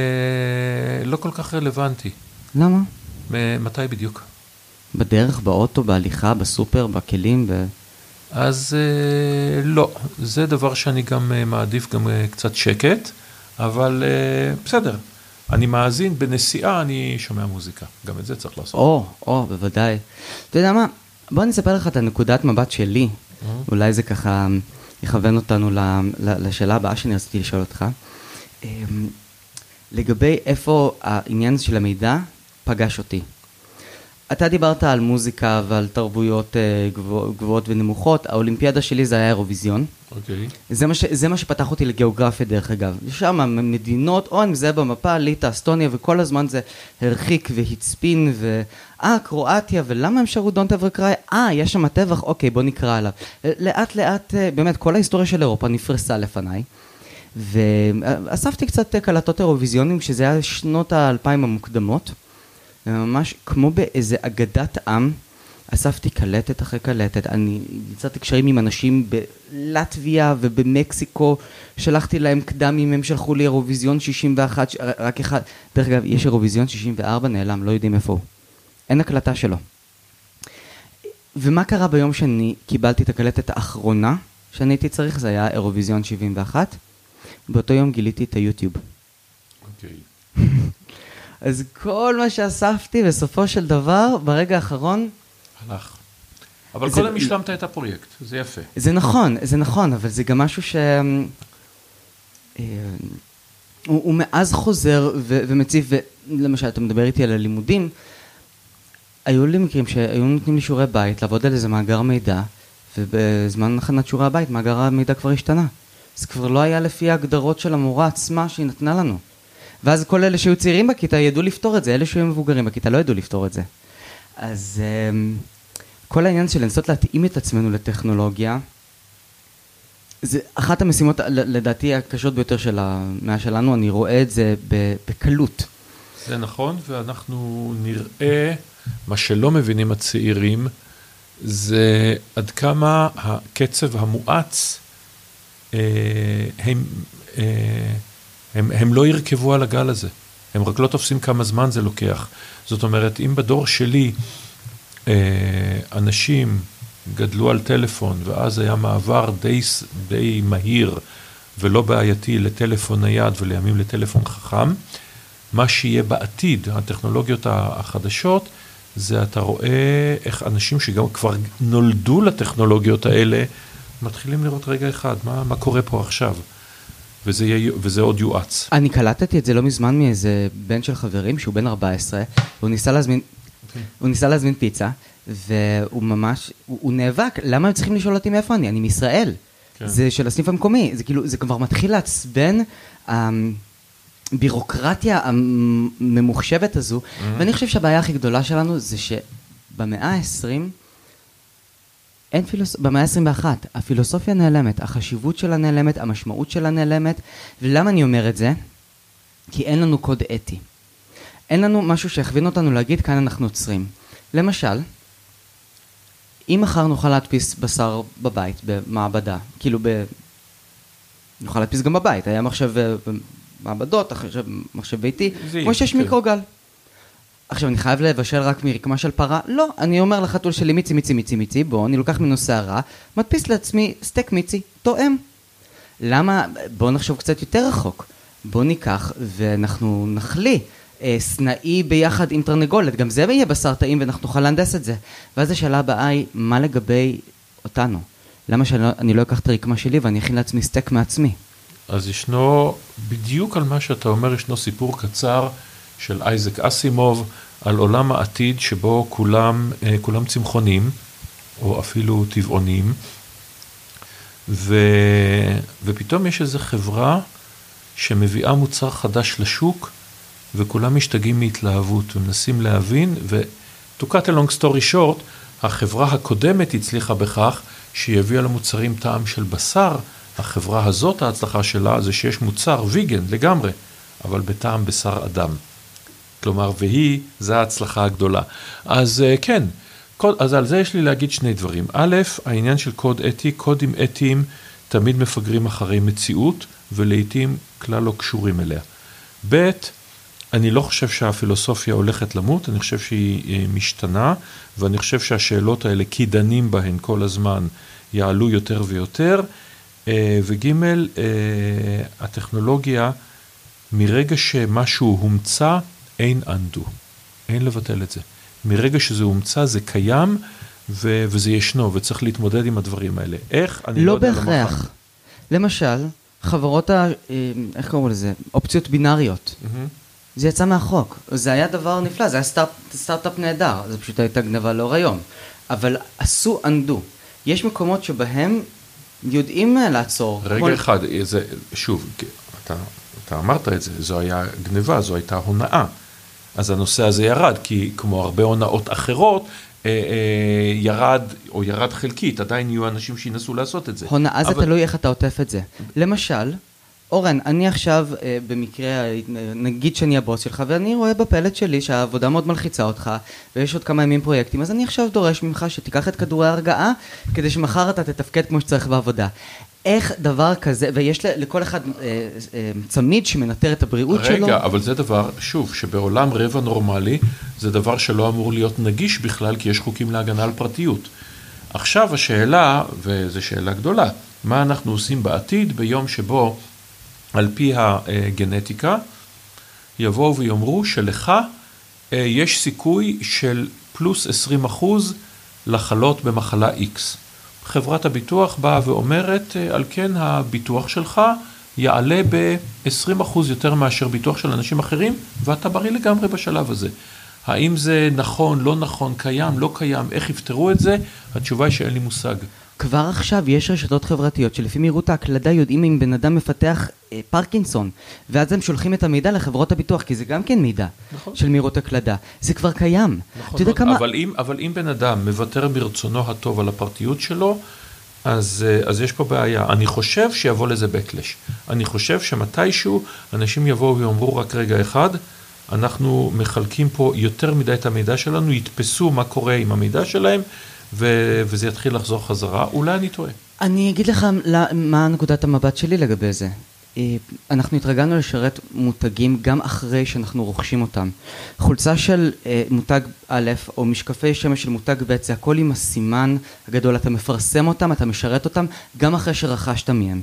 לא כל כך רלוונטי. למה? מ- מתי בדיוק? בדרך, באוטו, בהליכה, בסופר, בכלים, ב... אז אה, לא, זה דבר שאני גם אה, מעדיף גם אה, קצת שקט, אבל אה, בסדר. אני מאזין, בנסיעה אני שומע מוזיקה, גם את זה צריך לעשות. או, או, בוודאי. אתה יודע מה? בוא אני אספר לך את הנקודת מבט שלי. אולי זה ככה יכוון אותנו ל- ל- לשאלה הבאה שאני רציתי לשאול אותך. אמ, לגבי איפה העניין של המידע פגש אותי. אתה דיברת על מוזיקה ועל תרבויות אה, גבוה- גבוהות ונמוכות, האולימפיאדה שלי זה היה אירוויזיון. אוקיי. זה מה, ש, זה מה שפתח אותי לגיאוגרפיה דרך אגב. שם מדינות, או אני מזהה במפה, ליטא, אסטוניה, וכל הזמן זה הרחיק והצפין, ו... אה, קרואטיה, ולמה הם שרו Don't ever cry? אה, יש שם טבח, אוקיי, בוא נקרא עליו. לאט לאט, אה, באמת, כל ההיסטוריה של אירופה נפרסה לפניי. ואספתי קצת אה, קלטות אירוויזיונים, שזה היה שנות האלפיים המוקדמות. ממש כמו באיזה אגדת עם, אספתי קלטת אחרי קלטת, אני יצרתי קשרים עם אנשים בלטביה ובמקסיקו, שלחתי להם קדם אם הם שלחו לי אירוויזיון 61, ש- רק אחד, דרך אגב, יש אירוויזיון 64, נעלם, לא יודעים איפה הוא. אין הקלטה שלו. ומה קרה ביום שאני קיבלתי את הקלטת האחרונה שאני הייתי צריך? זה היה אירוויזיון 71. באותו יום גיליתי את היוטיוב. אז כל מה שאספתי בסופו של דבר, ברגע האחרון, הלך. אבל זה- קודם השלמת את הפרויקט, זה יפה. זה נכון, זה נכון, אבל זה גם משהו ש... אה, הוא, הוא מאז חוזר ו- ומציף, ולמשל, אתה מדבר איתי על הלימודים, היו לי מקרים שהיו נותנים לי שיעורי בית, לעבוד על איזה מאגר מידע, ובזמן הכנת שיעורי הבית, מאגר המידע כבר השתנה. זה כבר לא היה לפי ההגדרות של המורה עצמה שהיא נתנה לנו. ואז כל אלה שהיו צעירים בכיתה ידעו לפתור את זה, אלה שהיו מבוגרים בכיתה לא ידעו לפתור את זה. אז אמ, כל העניין של לנסות להתאים את עצמנו לטכנולוגיה, זה אחת המשימות לדעתי הקשות ביותר של המאה שלנו, אני רואה את זה בקלות. זה נכון, ואנחנו נראה, מה שלא מבינים הצעירים, זה עד כמה הקצב המואץ, אה, הם, אה, הם, הם לא ירכבו על הגל הזה. הם רק לא תופסים כמה זמן זה לוקח. זאת אומרת, אם בדור שלי אה, אנשים גדלו על טלפון, ואז היה מעבר די, די מהיר ולא בעייתי לטלפון נייד ולימים לטלפון חכם, מה שיהיה בעתיד, הטכנולוגיות החדשות, זה אתה רואה איך אנשים שגם כבר נולדו לטכנולוגיות האלה, מתחילים לראות רגע אחד, מה, מה קורה פה עכשיו? וזה, יהיה, וזה עוד יואץ. אני קלטתי את זה לא מזמן מאיזה בן של חברים שהוא בן 14, והוא ניסה להזמין, הוא ניסה להזמין פיצה, והוא ממש, הוא, הוא נאבק, למה הם צריכים לשאול אותי מאיפה אני? אני מישראל. כן. זה של הסניף המקומי, זה כאילו, זה כבר מתחיל לעצבן, אמ, הבירוקרטיה הממוחשבת הזו, ואני חושב שהבעיה הכי גדולה שלנו זה שבמאה ה-20, אין פילוס... במאה ה-21, הפילוסופיה נעלמת, החשיבות שלה נעלמת, המשמעות שלה נעלמת, ולמה אני אומר את זה? כי אין לנו קוד אתי. אין לנו משהו שיכווין אותנו להגיד כאן אנחנו עוצרים. למשל, אם מחר נוכל להדפיס בשר בבית, במעבדה, כאילו ב... נוכל להדפיס גם בבית, היה מחשב אה, במעבדות, מחשב ביתי, כמו שיש כן. מיקרוגל. עכשיו, אני חייב לבשל רק מרקמה של פרה? לא, אני אומר לחתול שלי מיצי, מיצי, מיצי, מיצי, בוא, אני לוקח ממנו שערה, מדפיס לעצמי סטייק מיצי, תואם. למה? בואו נחשוב קצת יותר רחוק. בואו ניקח ואנחנו נכליא אה, סנאי ביחד עם תרנגולת, גם זה יהיה בשר טעים ואנחנו נוכל להנדס את זה. ואז השאלה הבאה היא, מה לגבי אותנו? למה שאני לא אקח את הרקמה שלי ואני אכין לעצמי סטייק מעצמי? אז ישנו, בדיוק על מה שאתה אומר, ישנו סיפור קצר של אייזק אסימוב על עולם העתיד שבו כולם, אה, כולם צמחונים, או אפילו טבעונים, ו, ופתאום יש איזו חברה שמביאה מוצר חדש לשוק, וכולם משתגעים מהתלהבות ומנסים להבין, ו-to cut a long story short, החברה הקודמת הצליחה בכך שהיא הביאה למוצרים טעם של בשר, החברה הזאת, ההצלחה שלה זה שיש מוצר ויגן לגמרי, אבל בטעם בשר אדם. כלומר, והיא, זה ההצלחה הגדולה. אז אה, כן, קוד, אז על זה יש לי להגיד שני דברים. א', העניין של קוד אתי, קודים אתיים תמיד מפגרים אחרי מציאות, ולעיתים כלל לא קשורים אליה. ב', אני לא חושב שהפילוסופיה הולכת למות, אני חושב שהיא אה, משתנה, ואני חושב שהשאלות האלה, כי דנים בהן כל הזמן, יעלו יותר ויותר. אה, וג', הטכנולוגיה, מרגע שמשהו הומצא, אין undo, אין לבטל את זה. מרגע שזה הומצא זה קיים ו- וזה ישנו, וצריך להתמודד עם הדברים האלה. איך? אני לא, לא יודע בהכרח. למשל, חברות, ה... אה, איך קוראים לזה? אופציות בינאריות. Mm-hmm. זה יצא מהחוק. זה היה דבר נפלא, זה היה סטארט, סטארט-אפ נהדר, זה פשוט הייתה גנבה לאור היום. אבל עשו undo. יש מקומות שבהם יודעים אה, לעצור. רגע כל... אחד, זה, שוב, אתה, אתה אמרת את זה, זו היה גניבה, זו הייתה הונאה. אז הנושא הזה ירד, כי כמו הרבה הונאות אחרות, אה, אה, ירד, או ירד חלקית, עדיין יהיו אנשים שינסו לעשות את זה. הונאה זה אבל... תלוי איך אתה עוטף את זה. למשל, אורן, אני עכשיו אה, במקרה, נגיד שאני הבוס שלך, ואני רואה בפלט שלי שהעבודה מאוד מלחיצה אותך, ויש עוד כמה ימים פרויקטים, אז אני עכשיו דורש ממך שתיקח את כדורי ההרגעה, כדי שמחר אתה תתפקד כמו שצריך בעבודה. איך דבר כזה, ויש לכל אחד אה, אה, צמיד שמנטר את הבריאות רגע, שלו. רגע, אבל זה דבר, שוב, שבעולם רבע נורמלי, זה דבר שלא אמור להיות נגיש בכלל, כי יש חוקים להגנה על פרטיות. עכשיו השאלה, וזו שאלה גדולה, מה אנחנו עושים בעתיד ביום שבו על פי הגנטיקה יבואו ויאמרו שלך אה, יש סיכוי של פלוס 20 אחוז לחלות במחלה X. חברת הביטוח באה ואומרת, אה, על כן הביטוח שלך יעלה ב-20% יותר מאשר ביטוח של אנשים אחרים, ואתה בריא לגמרי בשלב הזה. האם זה נכון, לא נכון, קיים, לא קיים, איך יפתרו את זה? התשובה היא שאין לי מושג. כבר עכשיו יש רשתות חברתיות שלפי מהירות ההקלדה יודעים אם בן אדם מפתח אה, פרקינסון ואז הם שולחים את המידע לחברות הביטוח כי זה גם כן מידע נכון. של מהירות הקלדה זה כבר קיים. נכון, יודע כמה... אבל, אם, אבל אם בן אדם מוותר מרצונו הטוב על הפרטיות שלו אז, אה, אז יש פה בעיה. אני חושב שיבוא לזה backlash. אני חושב שמתישהו אנשים יבואו ויאמרו רק רגע אחד אנחנו מחלקים פה יותר מדי את המידע שלנו, יתפסו מה קורה עם המידע שלהם ו- וזה יתחיל לחזור חזרה, אולי אני טועה. אני אגיד לך מה נקודת המבט שלי לגבי זה. אה, אנחנו התרגלנו לשרת מותגים גם אחרי שאנחנו רוכשים אותם. חולצה של אה, מותג א' או משקפי שמש של מותג ב' זה הכל עם הסימן הגדול, אתה מפרסם אותם, אתה משרת אותם גם אחרי שרכשת מהם.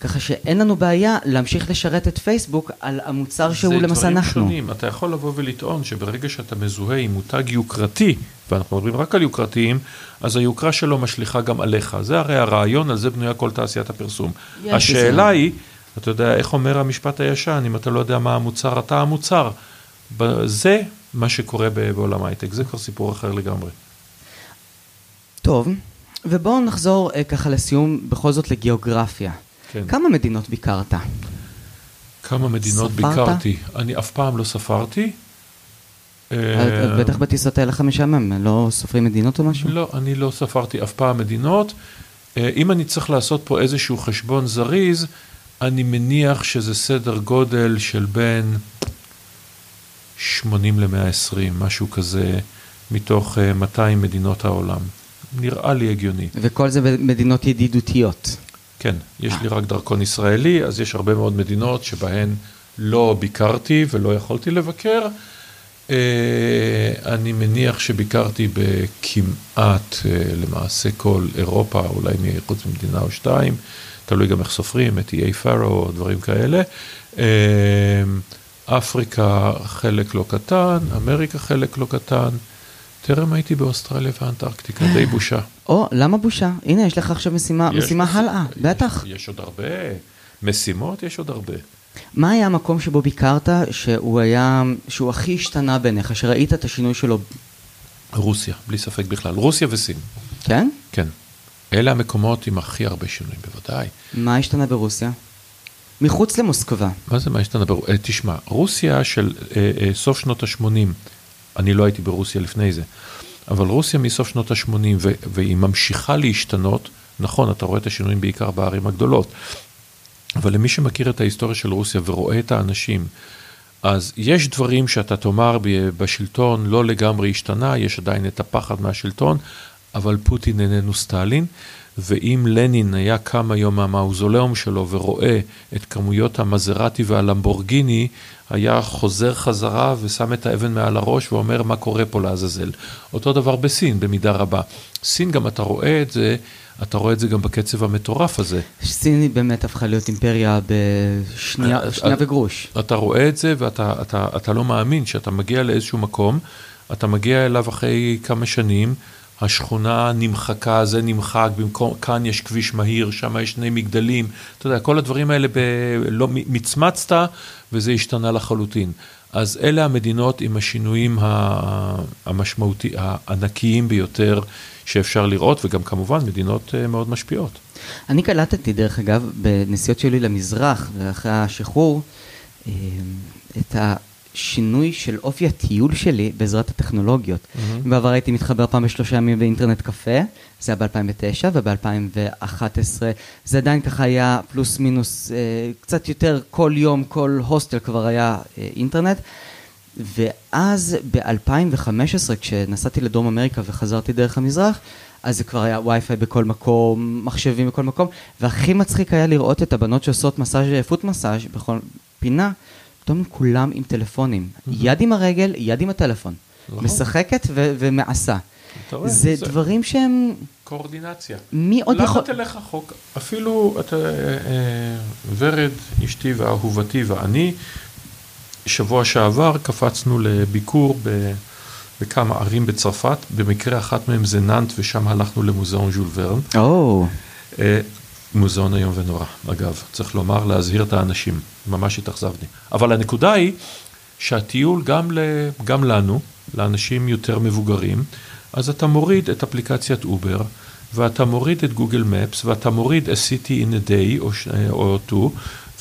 ככה שאין לנו בעיה להמשיך לשרת את פייסבוק על המוצר שהוא למעשה אנחנו. זה דברים שונים, אתה יכול לבוא ולטעון שברגע שאתה מזוהה עם מותג יוקרתי, ואנחנו מדברים רק על יוקרתיים, אז היוקרה שלו משליכה גם עליך. זה הרי הרעיון, על זה בנויה כל תעשיית הפרסום. השאלה היא, אתה יודע, איך אומר המשפט הישן, אם אתה לא יודע מה המוצר, אתה המוצר. זה מה שקורה בעולם ההייטק, זה כבר סיפור אחר לגמרי. טוב, ובואו נחזור אה, ככה לסיום בכל זאת לגיאוגרפיה. כן. כמה מדינות ביקרת? כמה מדינות ספרת? ביקרתי. אני אף פעם לא ספרתי. אה, אז בטח בטיסות האלה לך משעמם, לא סופרים מדינות או משהו? לא, אני לא ספרתי אף פעם מדינות. אה, אם אני צריך לעשות פה איזשהו חשבון זריז, אני מניח שזה סדר גודל של בין 80 ל-120, משהו כזה, מתוך אה, 200 מדינות העולם. נראה לי הגיוני. וכל זה במדינות ידידותיות. כן, יש לי רק דרכון ישראלי, אז יש הרבה מאוד מדינות שבהן לא ביקרתי ולא יכולתי לבקר. אה, אני מניח שביקרתי בכמעט, אה, למעשה, כל אירופה, אולי מחוץ ממדינה או שתיים, תלוי גם איך סופרים, את איי פארו או דברים כאלה. אה, אפריקה חלק לא קטן, אמריקה חלק לא קטן. טרם הייתי באוסטרליה ואנטארקטיקה, די בושה. או, למה בושה? הנה, יש לך עכשיו משימה, יש משימה מש- הלאה, יש- בטח. יש עוד הרבה משימות, יש עוד הרבה. מה היה המקום שבו ביקרת שהוא היה, שהוא הכי השתנה בעיניך, שראית את השינוי שלו, רוסיה, בלי ספק בכלל. רוסיה וסין, כן? כן. אלה המקומות עם הכי הרבה שינויים, בוודאי. מה השתנה ברוסיה? מחוץ למוסקבה. מה זה מה השתנה? בר- אה, תשמע, רוסיה של אה, אה, סוף שנות ה-80, אני לא הייתי ברוסיה לפני זה, אבל רוסיה מסוף שנות ה-80, ו- והיא ממשיכה להשתנות, נכון, אתה רואה את השינויים בעיקר בערים הגדולות, אבל למי שמכיר את ההיסטוריה של רוסיה ורואה את האנשים, אז יש דברים שאתה תאמר בשלטון לא לגמרי השתנה, יש עדיין את הפחד מהשלטון, אבל פוטין איננו סטלין, ואם לנין היה קם היום מהמאוזוליאום שלו ורואה את כמויות המזרטי והלמבורגיני, היה חוזר חזרה ושם את האבן מעל הראש ואומר מה קורה פה לעזאזל. אותו דבר בסין במידה רבה. סין גם אתה רואה את זה, אתה רואה את זה גם בקצב המטורף הזה. סין היא באמת הפכה להיות אימפריה בשנייה אה, אה, וגרוש. אתה רואה את זה ואתה אתה, אתה לא מאמין שאתה מגיע לאיזשהו מקום, אתה מגיע אליו אחרי כמה שנים, השכונה נמחקה, זה נמחק, במקום, כאן יש כביש מהיר, שם יש שני מגדלים, אתה יודע, כל הדברים האלה ב, לא מצמצת וזה השתנה לחלוטין. אז אלה המדינות עם השינויים ה- המשמעותי, הענקיים ביותר שאפשר לראות, וגם כמובן מדינות אה, מאוד משפיעות. אני קלטתי, דרך אגב, בנסיעות שלי למזרח ואחרי השחרור, אה, את השינוי של אופי הטיול שלי בעזרת הטכנולוגיות. מהמם. בעבר הייתי מתחבר פעם בשלושה ימים באינטרנט קפה, זה היה ב-2009, וב-2011 זה עדיין ככה היה פלוס מינוס, אה, קצת יותר כל יום, כל הוסטל כבר היה אה, אינטרנט. ואז ב-2015, כשנסעתי לדרום אמריקה וחזרתי דרך המזרח, אז זה כבר היה וי-פיי בכל מקום, מחשבים בכל מקום, והכי מצחיק היה לראות את הבנות שעושות מסאז' פוט מסאז' בכל פינה, פתאום כולם עם טלפונים. יד עם הרגל, יד עם הטלפון. נכון. משחקת ומעשה. זה דברים שהם... קואורדינציה. מי עוד יכול... למה תלך רחוק? אפילו אתה, אה, אה, ורד, אשתי ואהובתי ואני, שבוע שעבר קפצנו לביקור ב, בכמה ערים בצרפת, במקרה אחת מהן זה נאנט, ושם הלכנו למוזיאון ז'ול ורן. אה, מוזיאון איום ונורא, אגב, צריך לומר, להזהיר את האנשים, ממש התאכזבתי. אבל הנקודה היא שהטיול גם, ל, גם לנו, לאנשים יותר מבוגרים, אז אתה מוריד את אפליקציית אובר, ואתה מוריד את Google Maps, ואתה מוריד a city in a day או, ש- או two,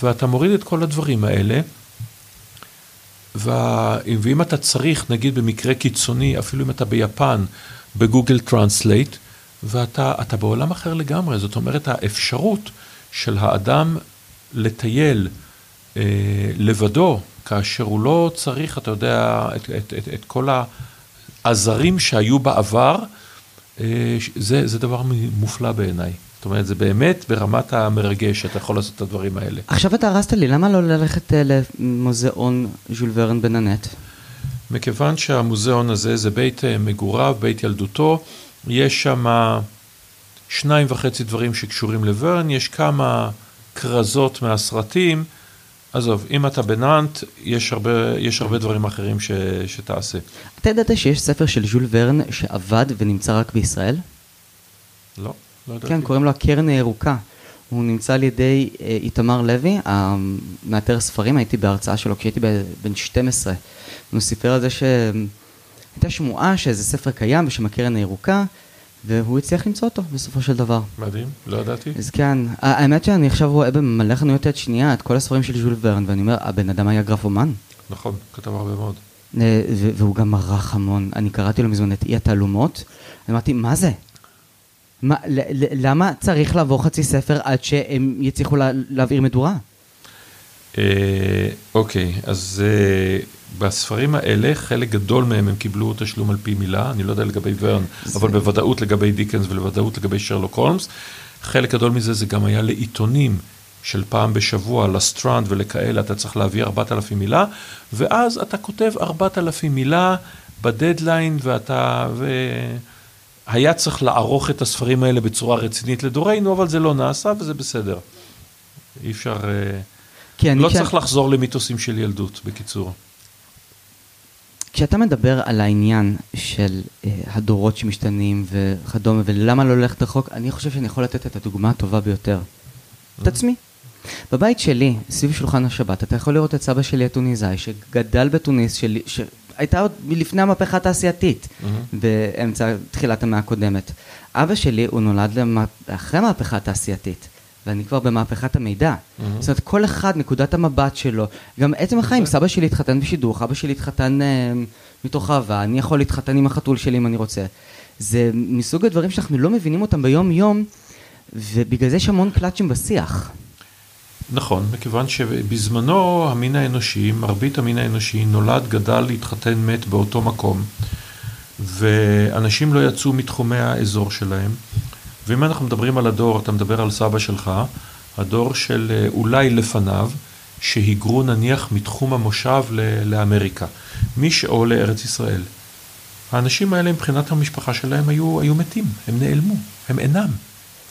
ואתה מוריד את כל הדברים האלה, וה... ואם אתה צריך, נגיד במקרה קיצוני, אפילו אם אתה ביפן, ב Google Translate, ואתה אתה בעולם אחר לגמרי, זאת אומרת, האפשרות של האדם לטייל אה, לבדו, כאשר הוא לא צריך, אתה יודע, את, את, את, את כל העזרים שהיו בעבר, אה, זה, זה דבר מופלא בעיניי. זאת אומרת, זה באמת ברמת המרגש שאתה יכול לעשות את הדברים האלה. עכשיו אתה הרסת לי, למה לא ללכת אה, למוזיאון ז'ול ורן בנאנט? מכיוון שהמוזיאון הזה זה בית אה, מגוריו, בית ילדותו, יש שם שניים וחצי דברים שקשורים לוורן, יש כמה כרזות מהסרטים. עזוב, אם אתה בנאנט, יש הרבה, יש הרבה דברים אחרים ש, שתעשה. אתה ידעת שיש ספר של ז'ול ורן שעבד ונמצא רק בישראל? לא, לא ידעתי. כן, קוראים לו הקרן הירוקה. הוא נמצא על ידי אה, איתמר לוי, המאתר ספרים, הייתי בהרצאה שלו כשהייתי בן 12. הוא סיפר על זה שהייתה שמועה שאיזה ספר קיים בשם הקרן הירוקה, והוא הצליח למצוא אותו בסופו של דבר. מדהים, לא ידעתי. אז כן, האמת שאני עכשיו רואה במלא חנויות יד שנייה את כל הספרים של ז'ול ורן, ואני אומר, הבן אדם היה גרפומן. נכון, כתב הרבה מאוד. אה, והוא גם ערך המון. אני קראתי לו מזמן את אי התעלומות, אמרתי, מה זה? מה, למה צריך לעבור חצי ספר עד שהם יצליחו לה- להבעיר מדורה? אה, אוקיי, אז אה, בספרים האלה, חלק גדול מהם הם קיבלו תשלום על פי מילה, אני לא יודע לגבי ורן, אבל בוודאות לגבי דיקנס ולוודאות לגבי שרלוק הולמס. חלק גדול מזה זה גם היה לעיתונים של פעם בשבוע, לסטרנד ולכאלה, אתה צריך להביא 4,000 מילה, ואז אתה כותב 4,000 מילה בדדליין, ואתה... ו... היה צריך לערוך את הספרים האלה בצורה רצינית לדורנו, אבל זה לא נעשה וזה בסדר. אי אפשר... אה, כי אני לא כש- צריך לחזור למיתוסים של ילדות, בקיצור. כשאתה מדבר על העניין של אה, הדורות שמשתנים וכדומה, ולמה לא ללכת רחוק, אני חושב שאני יכול לתת את הדוגמה הטובה ביותר. את עצמי. בבית שלי, סביב שולחן השבת, אתה יכול לראות את סבא שלי הטוניסאי, שגדל בתוניס, שלי, שהייתה עוד מלפני המהפכה התעשייתית, באמצע תחילת המאה הקודמת. אבא שלי, הוא נולד למה... אחרי המהפכה התעשייתית. ואני כבר במהפכת המידע. זאת אומרת, כל אחד, נקודת המבט שלו. גם עצם החיים, סבא שלי התחתן בשידוך, אבא שלי התחתן אה, מתוך אהבה, אני יכול להתחתן עם החתול שלי אם אני רוצה. זה מסוג הדברים שאנחנו לא מבינים אותם ביום-יום, ובגלל זה יש המון קלאצ'ים בשיח. נכון, מכיוון שבזמנו המין האנושי, מרבית המין האנושי, נולד, גדל, התחתן, מת באותו מקום, ואנשים לא יצאו מתחומי האזור שלהם. ואם אנחנו מדברים על הדור, אתה מדבר על סבא שלך, הדור של אה, אולי לפניו, שהיגרו נניח מתחום המושב ל- לאמריקה, מי. או לארץ ישראל. האנשים האלה מבחינת המשפחה שלהם היו, היו מתים, הם נעלמו, הם אינם.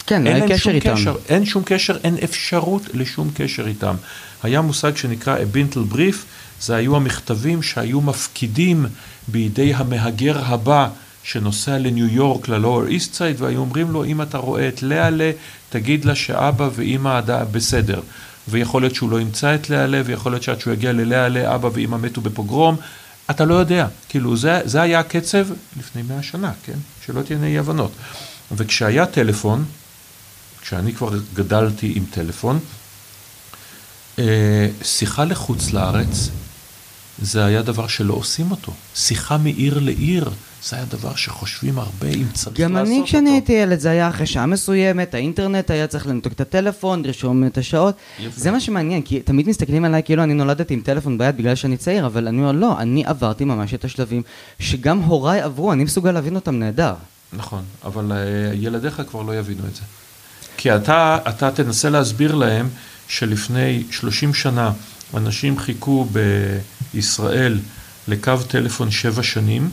כן, אין קשר איתם. קשר, אין שום קשר, אין אפשרות לשום קשר איתם. היה מושג שנקרא bintel brief, זה היו המכתבים שהיו מפקידים בידי המהגר הבא שנוסע לניו יורק, ללואור איסט סייד, והיו אומרים לו, אם אתה רואה את לאה, תגיד לה שאבא ואימא בסדר. ויכול להיות שהוא לא ימצא את לאה, ויכול להיות שעד שהוא יגיע ללאה, אבא ואימא מתו בפוגרום. אתה לא יודע, כאילו זה, זה היה הקצב לפני מאה שנה, כן? שלא תהיינה אי הבנות. וכשהיה טלפון, כשאני כבר גדלתי עם טלפון, אה, שיחה לחוץ לארץ, זה היה דבר שלא עושים אותו. שיחה מעיר לעיר, זה היה דבר שחושבים הרבה אם צריך לעשות אותו. גם אני כשאני הייתי ילד זה היה אחרי שעה מסוימת, האינטרנט היה צריך לנתוק את הטלפון, לרשום את השעות. יפה. זה מה שמעניין, כי תמיד מסתכלים עליי כאילו אני נולדתי עם טלפון ביד בגלל שאני צעיר, אבל אני אומר לא, אני עברתי ממש את השלבים שגם הוריי עברו, אני מסוגל להבין אותם נהדר. נכון, אבל אה, ילדיך כבר לא יבינו את זה. כי אתה, אתה תנסה להסביר להם שלפני 30 שנה אנשים חיכו בישראל לקו טלפון שבע שנים,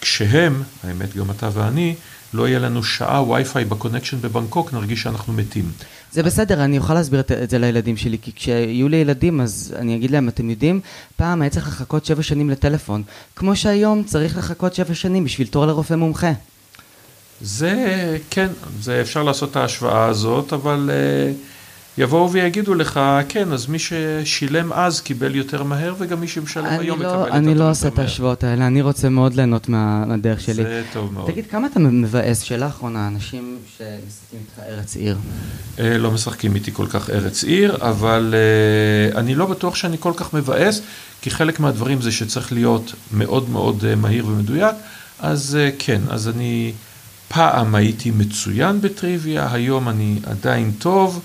כשהם, האמת גם אתה ואני, לא יהיה לנו שעה וי-פיי בקונקשן בבנקוק, נרגיש שאנחנו מתים. זה בסדר, אני אוכל להסביר את זה לילדים שלי, כי כשיהיו לי ילדים אז אני אגיד להם, אתם יודעים, פעם היה צריך לחכות שבע שנים לטלפון, כמו שהיום צריך לחכות שבע שנים בשביל תור לרופא מומחה. זה, כן, זה אפשר לעשות את ההשוואה הזאת, אבל uh, יבואו ויגידו לך, כן, אז מי ששילם אז קיבל יותר מהר, וגם מי שמשלם היום לא, מקבל יותר אני לא מהר. עושה את ההשוואות האלה, אני רוצה מאוד ליהנות מה- מהדרך שלי. זה טוב מאוד. תגיד, כמה אתה מבאס, שאלה אחרונה, אנשים שמשחקים איתך ארץ עיר. אה, לא משחקים איתי כל כך ארץ עיר, אבל אה, אני לא בטוח שאני כל כך מבאס, כי חלק מהדברים זה שצריך להיות מאוד מאוד אה, מהיר ומדויק, אז אה, כן, אז אני פעם הייתי מצוין בטריוויה, היום אני עדיין טוב,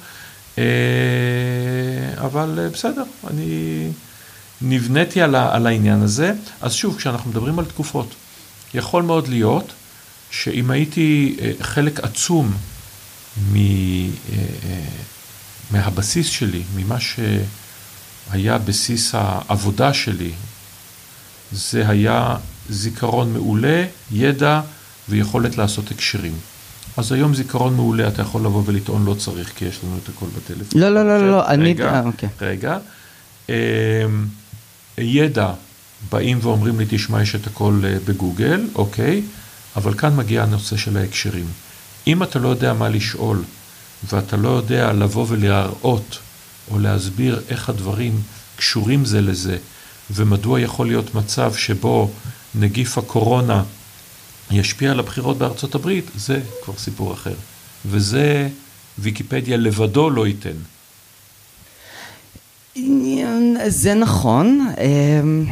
אבל אה, בסדר, אני נבניתי על, על העניין הזה. אז שוב, כשאנחנו מדברים על תקופות, יכול מאוד להיות שאם הייתי אה, חלק עצום מ, אה, אה, מהבסיס שלי, ממה שהיה בסיס העבודה שלי, זה היה זיכרון מעולה, ידע ויכולת לעשות הקשרים. אז היום זיכרון מעולה, אתה יכול לבוא ולטעון לא צריך, כי יש לנו את הכל בטלפון. לא, לא, לא, לא, לא, אני... רגע, אה, אוקיי. רגע. אמ, ידע, באים ואומרים לי, תשמע, יש את הכל אה, בגוגל, אוקיי, אבל כאן מגיע הנושא של ההקשרים. אם אתה לא יודע מה לשאול, ואתה לא יודע לבוא ולהראות, או להסביר איך הדברים קשורים זה לזה, ומדוע יכול להיות מצב שבו נגיף הקורונה ישפיע על הבחירות בארצות הברית, זה כבר סיפור אחר. וזה ויקיפדיה לבדו לא ייתן. זה נכון. אמ,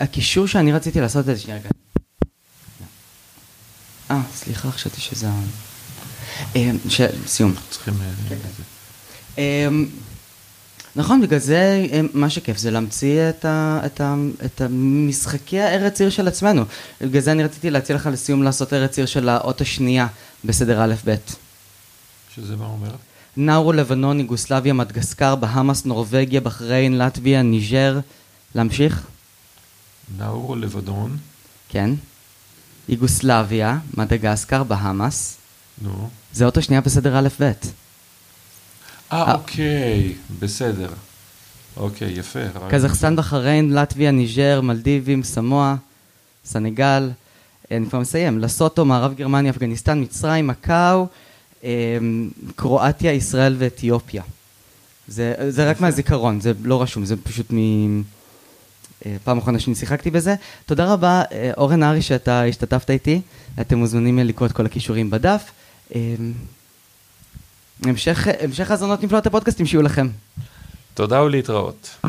הקישור שאני רציתי לעשות את זה, שנייה רגע. אה, סליחה, חשבתי שזה... אמ, סיום. צריכים... אה, נכון, בגלל זה מה שכיף זה להמציא את, ה, את, ה, את המשחקי הארץ עיר של עצמנו. בגלל זה אני רציתי להציע לך לסיום לעשות ארץ עיר של האות השנייה בסדר א'-ב'. שזה מה אומר? נאורו, לבנון, יוגוסלביה, מדגסקר, בהאמאס, נורבגיה, בחריין, לטביה, ניג'ר. להמשיך? נאורו, לבנון. כן. יוגוסלביה, מדגסקר, בהאמאס. נו. זה אות השנייה בסדר א'-ב'. אה, אוקיי, בסדר. אוקיי, יפה. קזחסטן, בחריין, לטביה, ניג'ר, מלדיבים, סמואה, סנגל, אני כבר מסיים, לסוטו, מערב גרמניה, אפגניסטן, מצרים, מקאו, קרואטיה, ישראל ואתיופיה. זה, זה רק מהזיכרון, זה לא רשום, זה פשוט מ... פעם אחרונה שאני שיחקתי בזה. תודה רבה, אורן ארי, שאתה השתתפת איתי. אתם מוזמנים לקרוא את כל הכישורים בדף. המשך, האזונות נפלאות הפודקאסטים שיהיו לכם. תודה ולהתראות.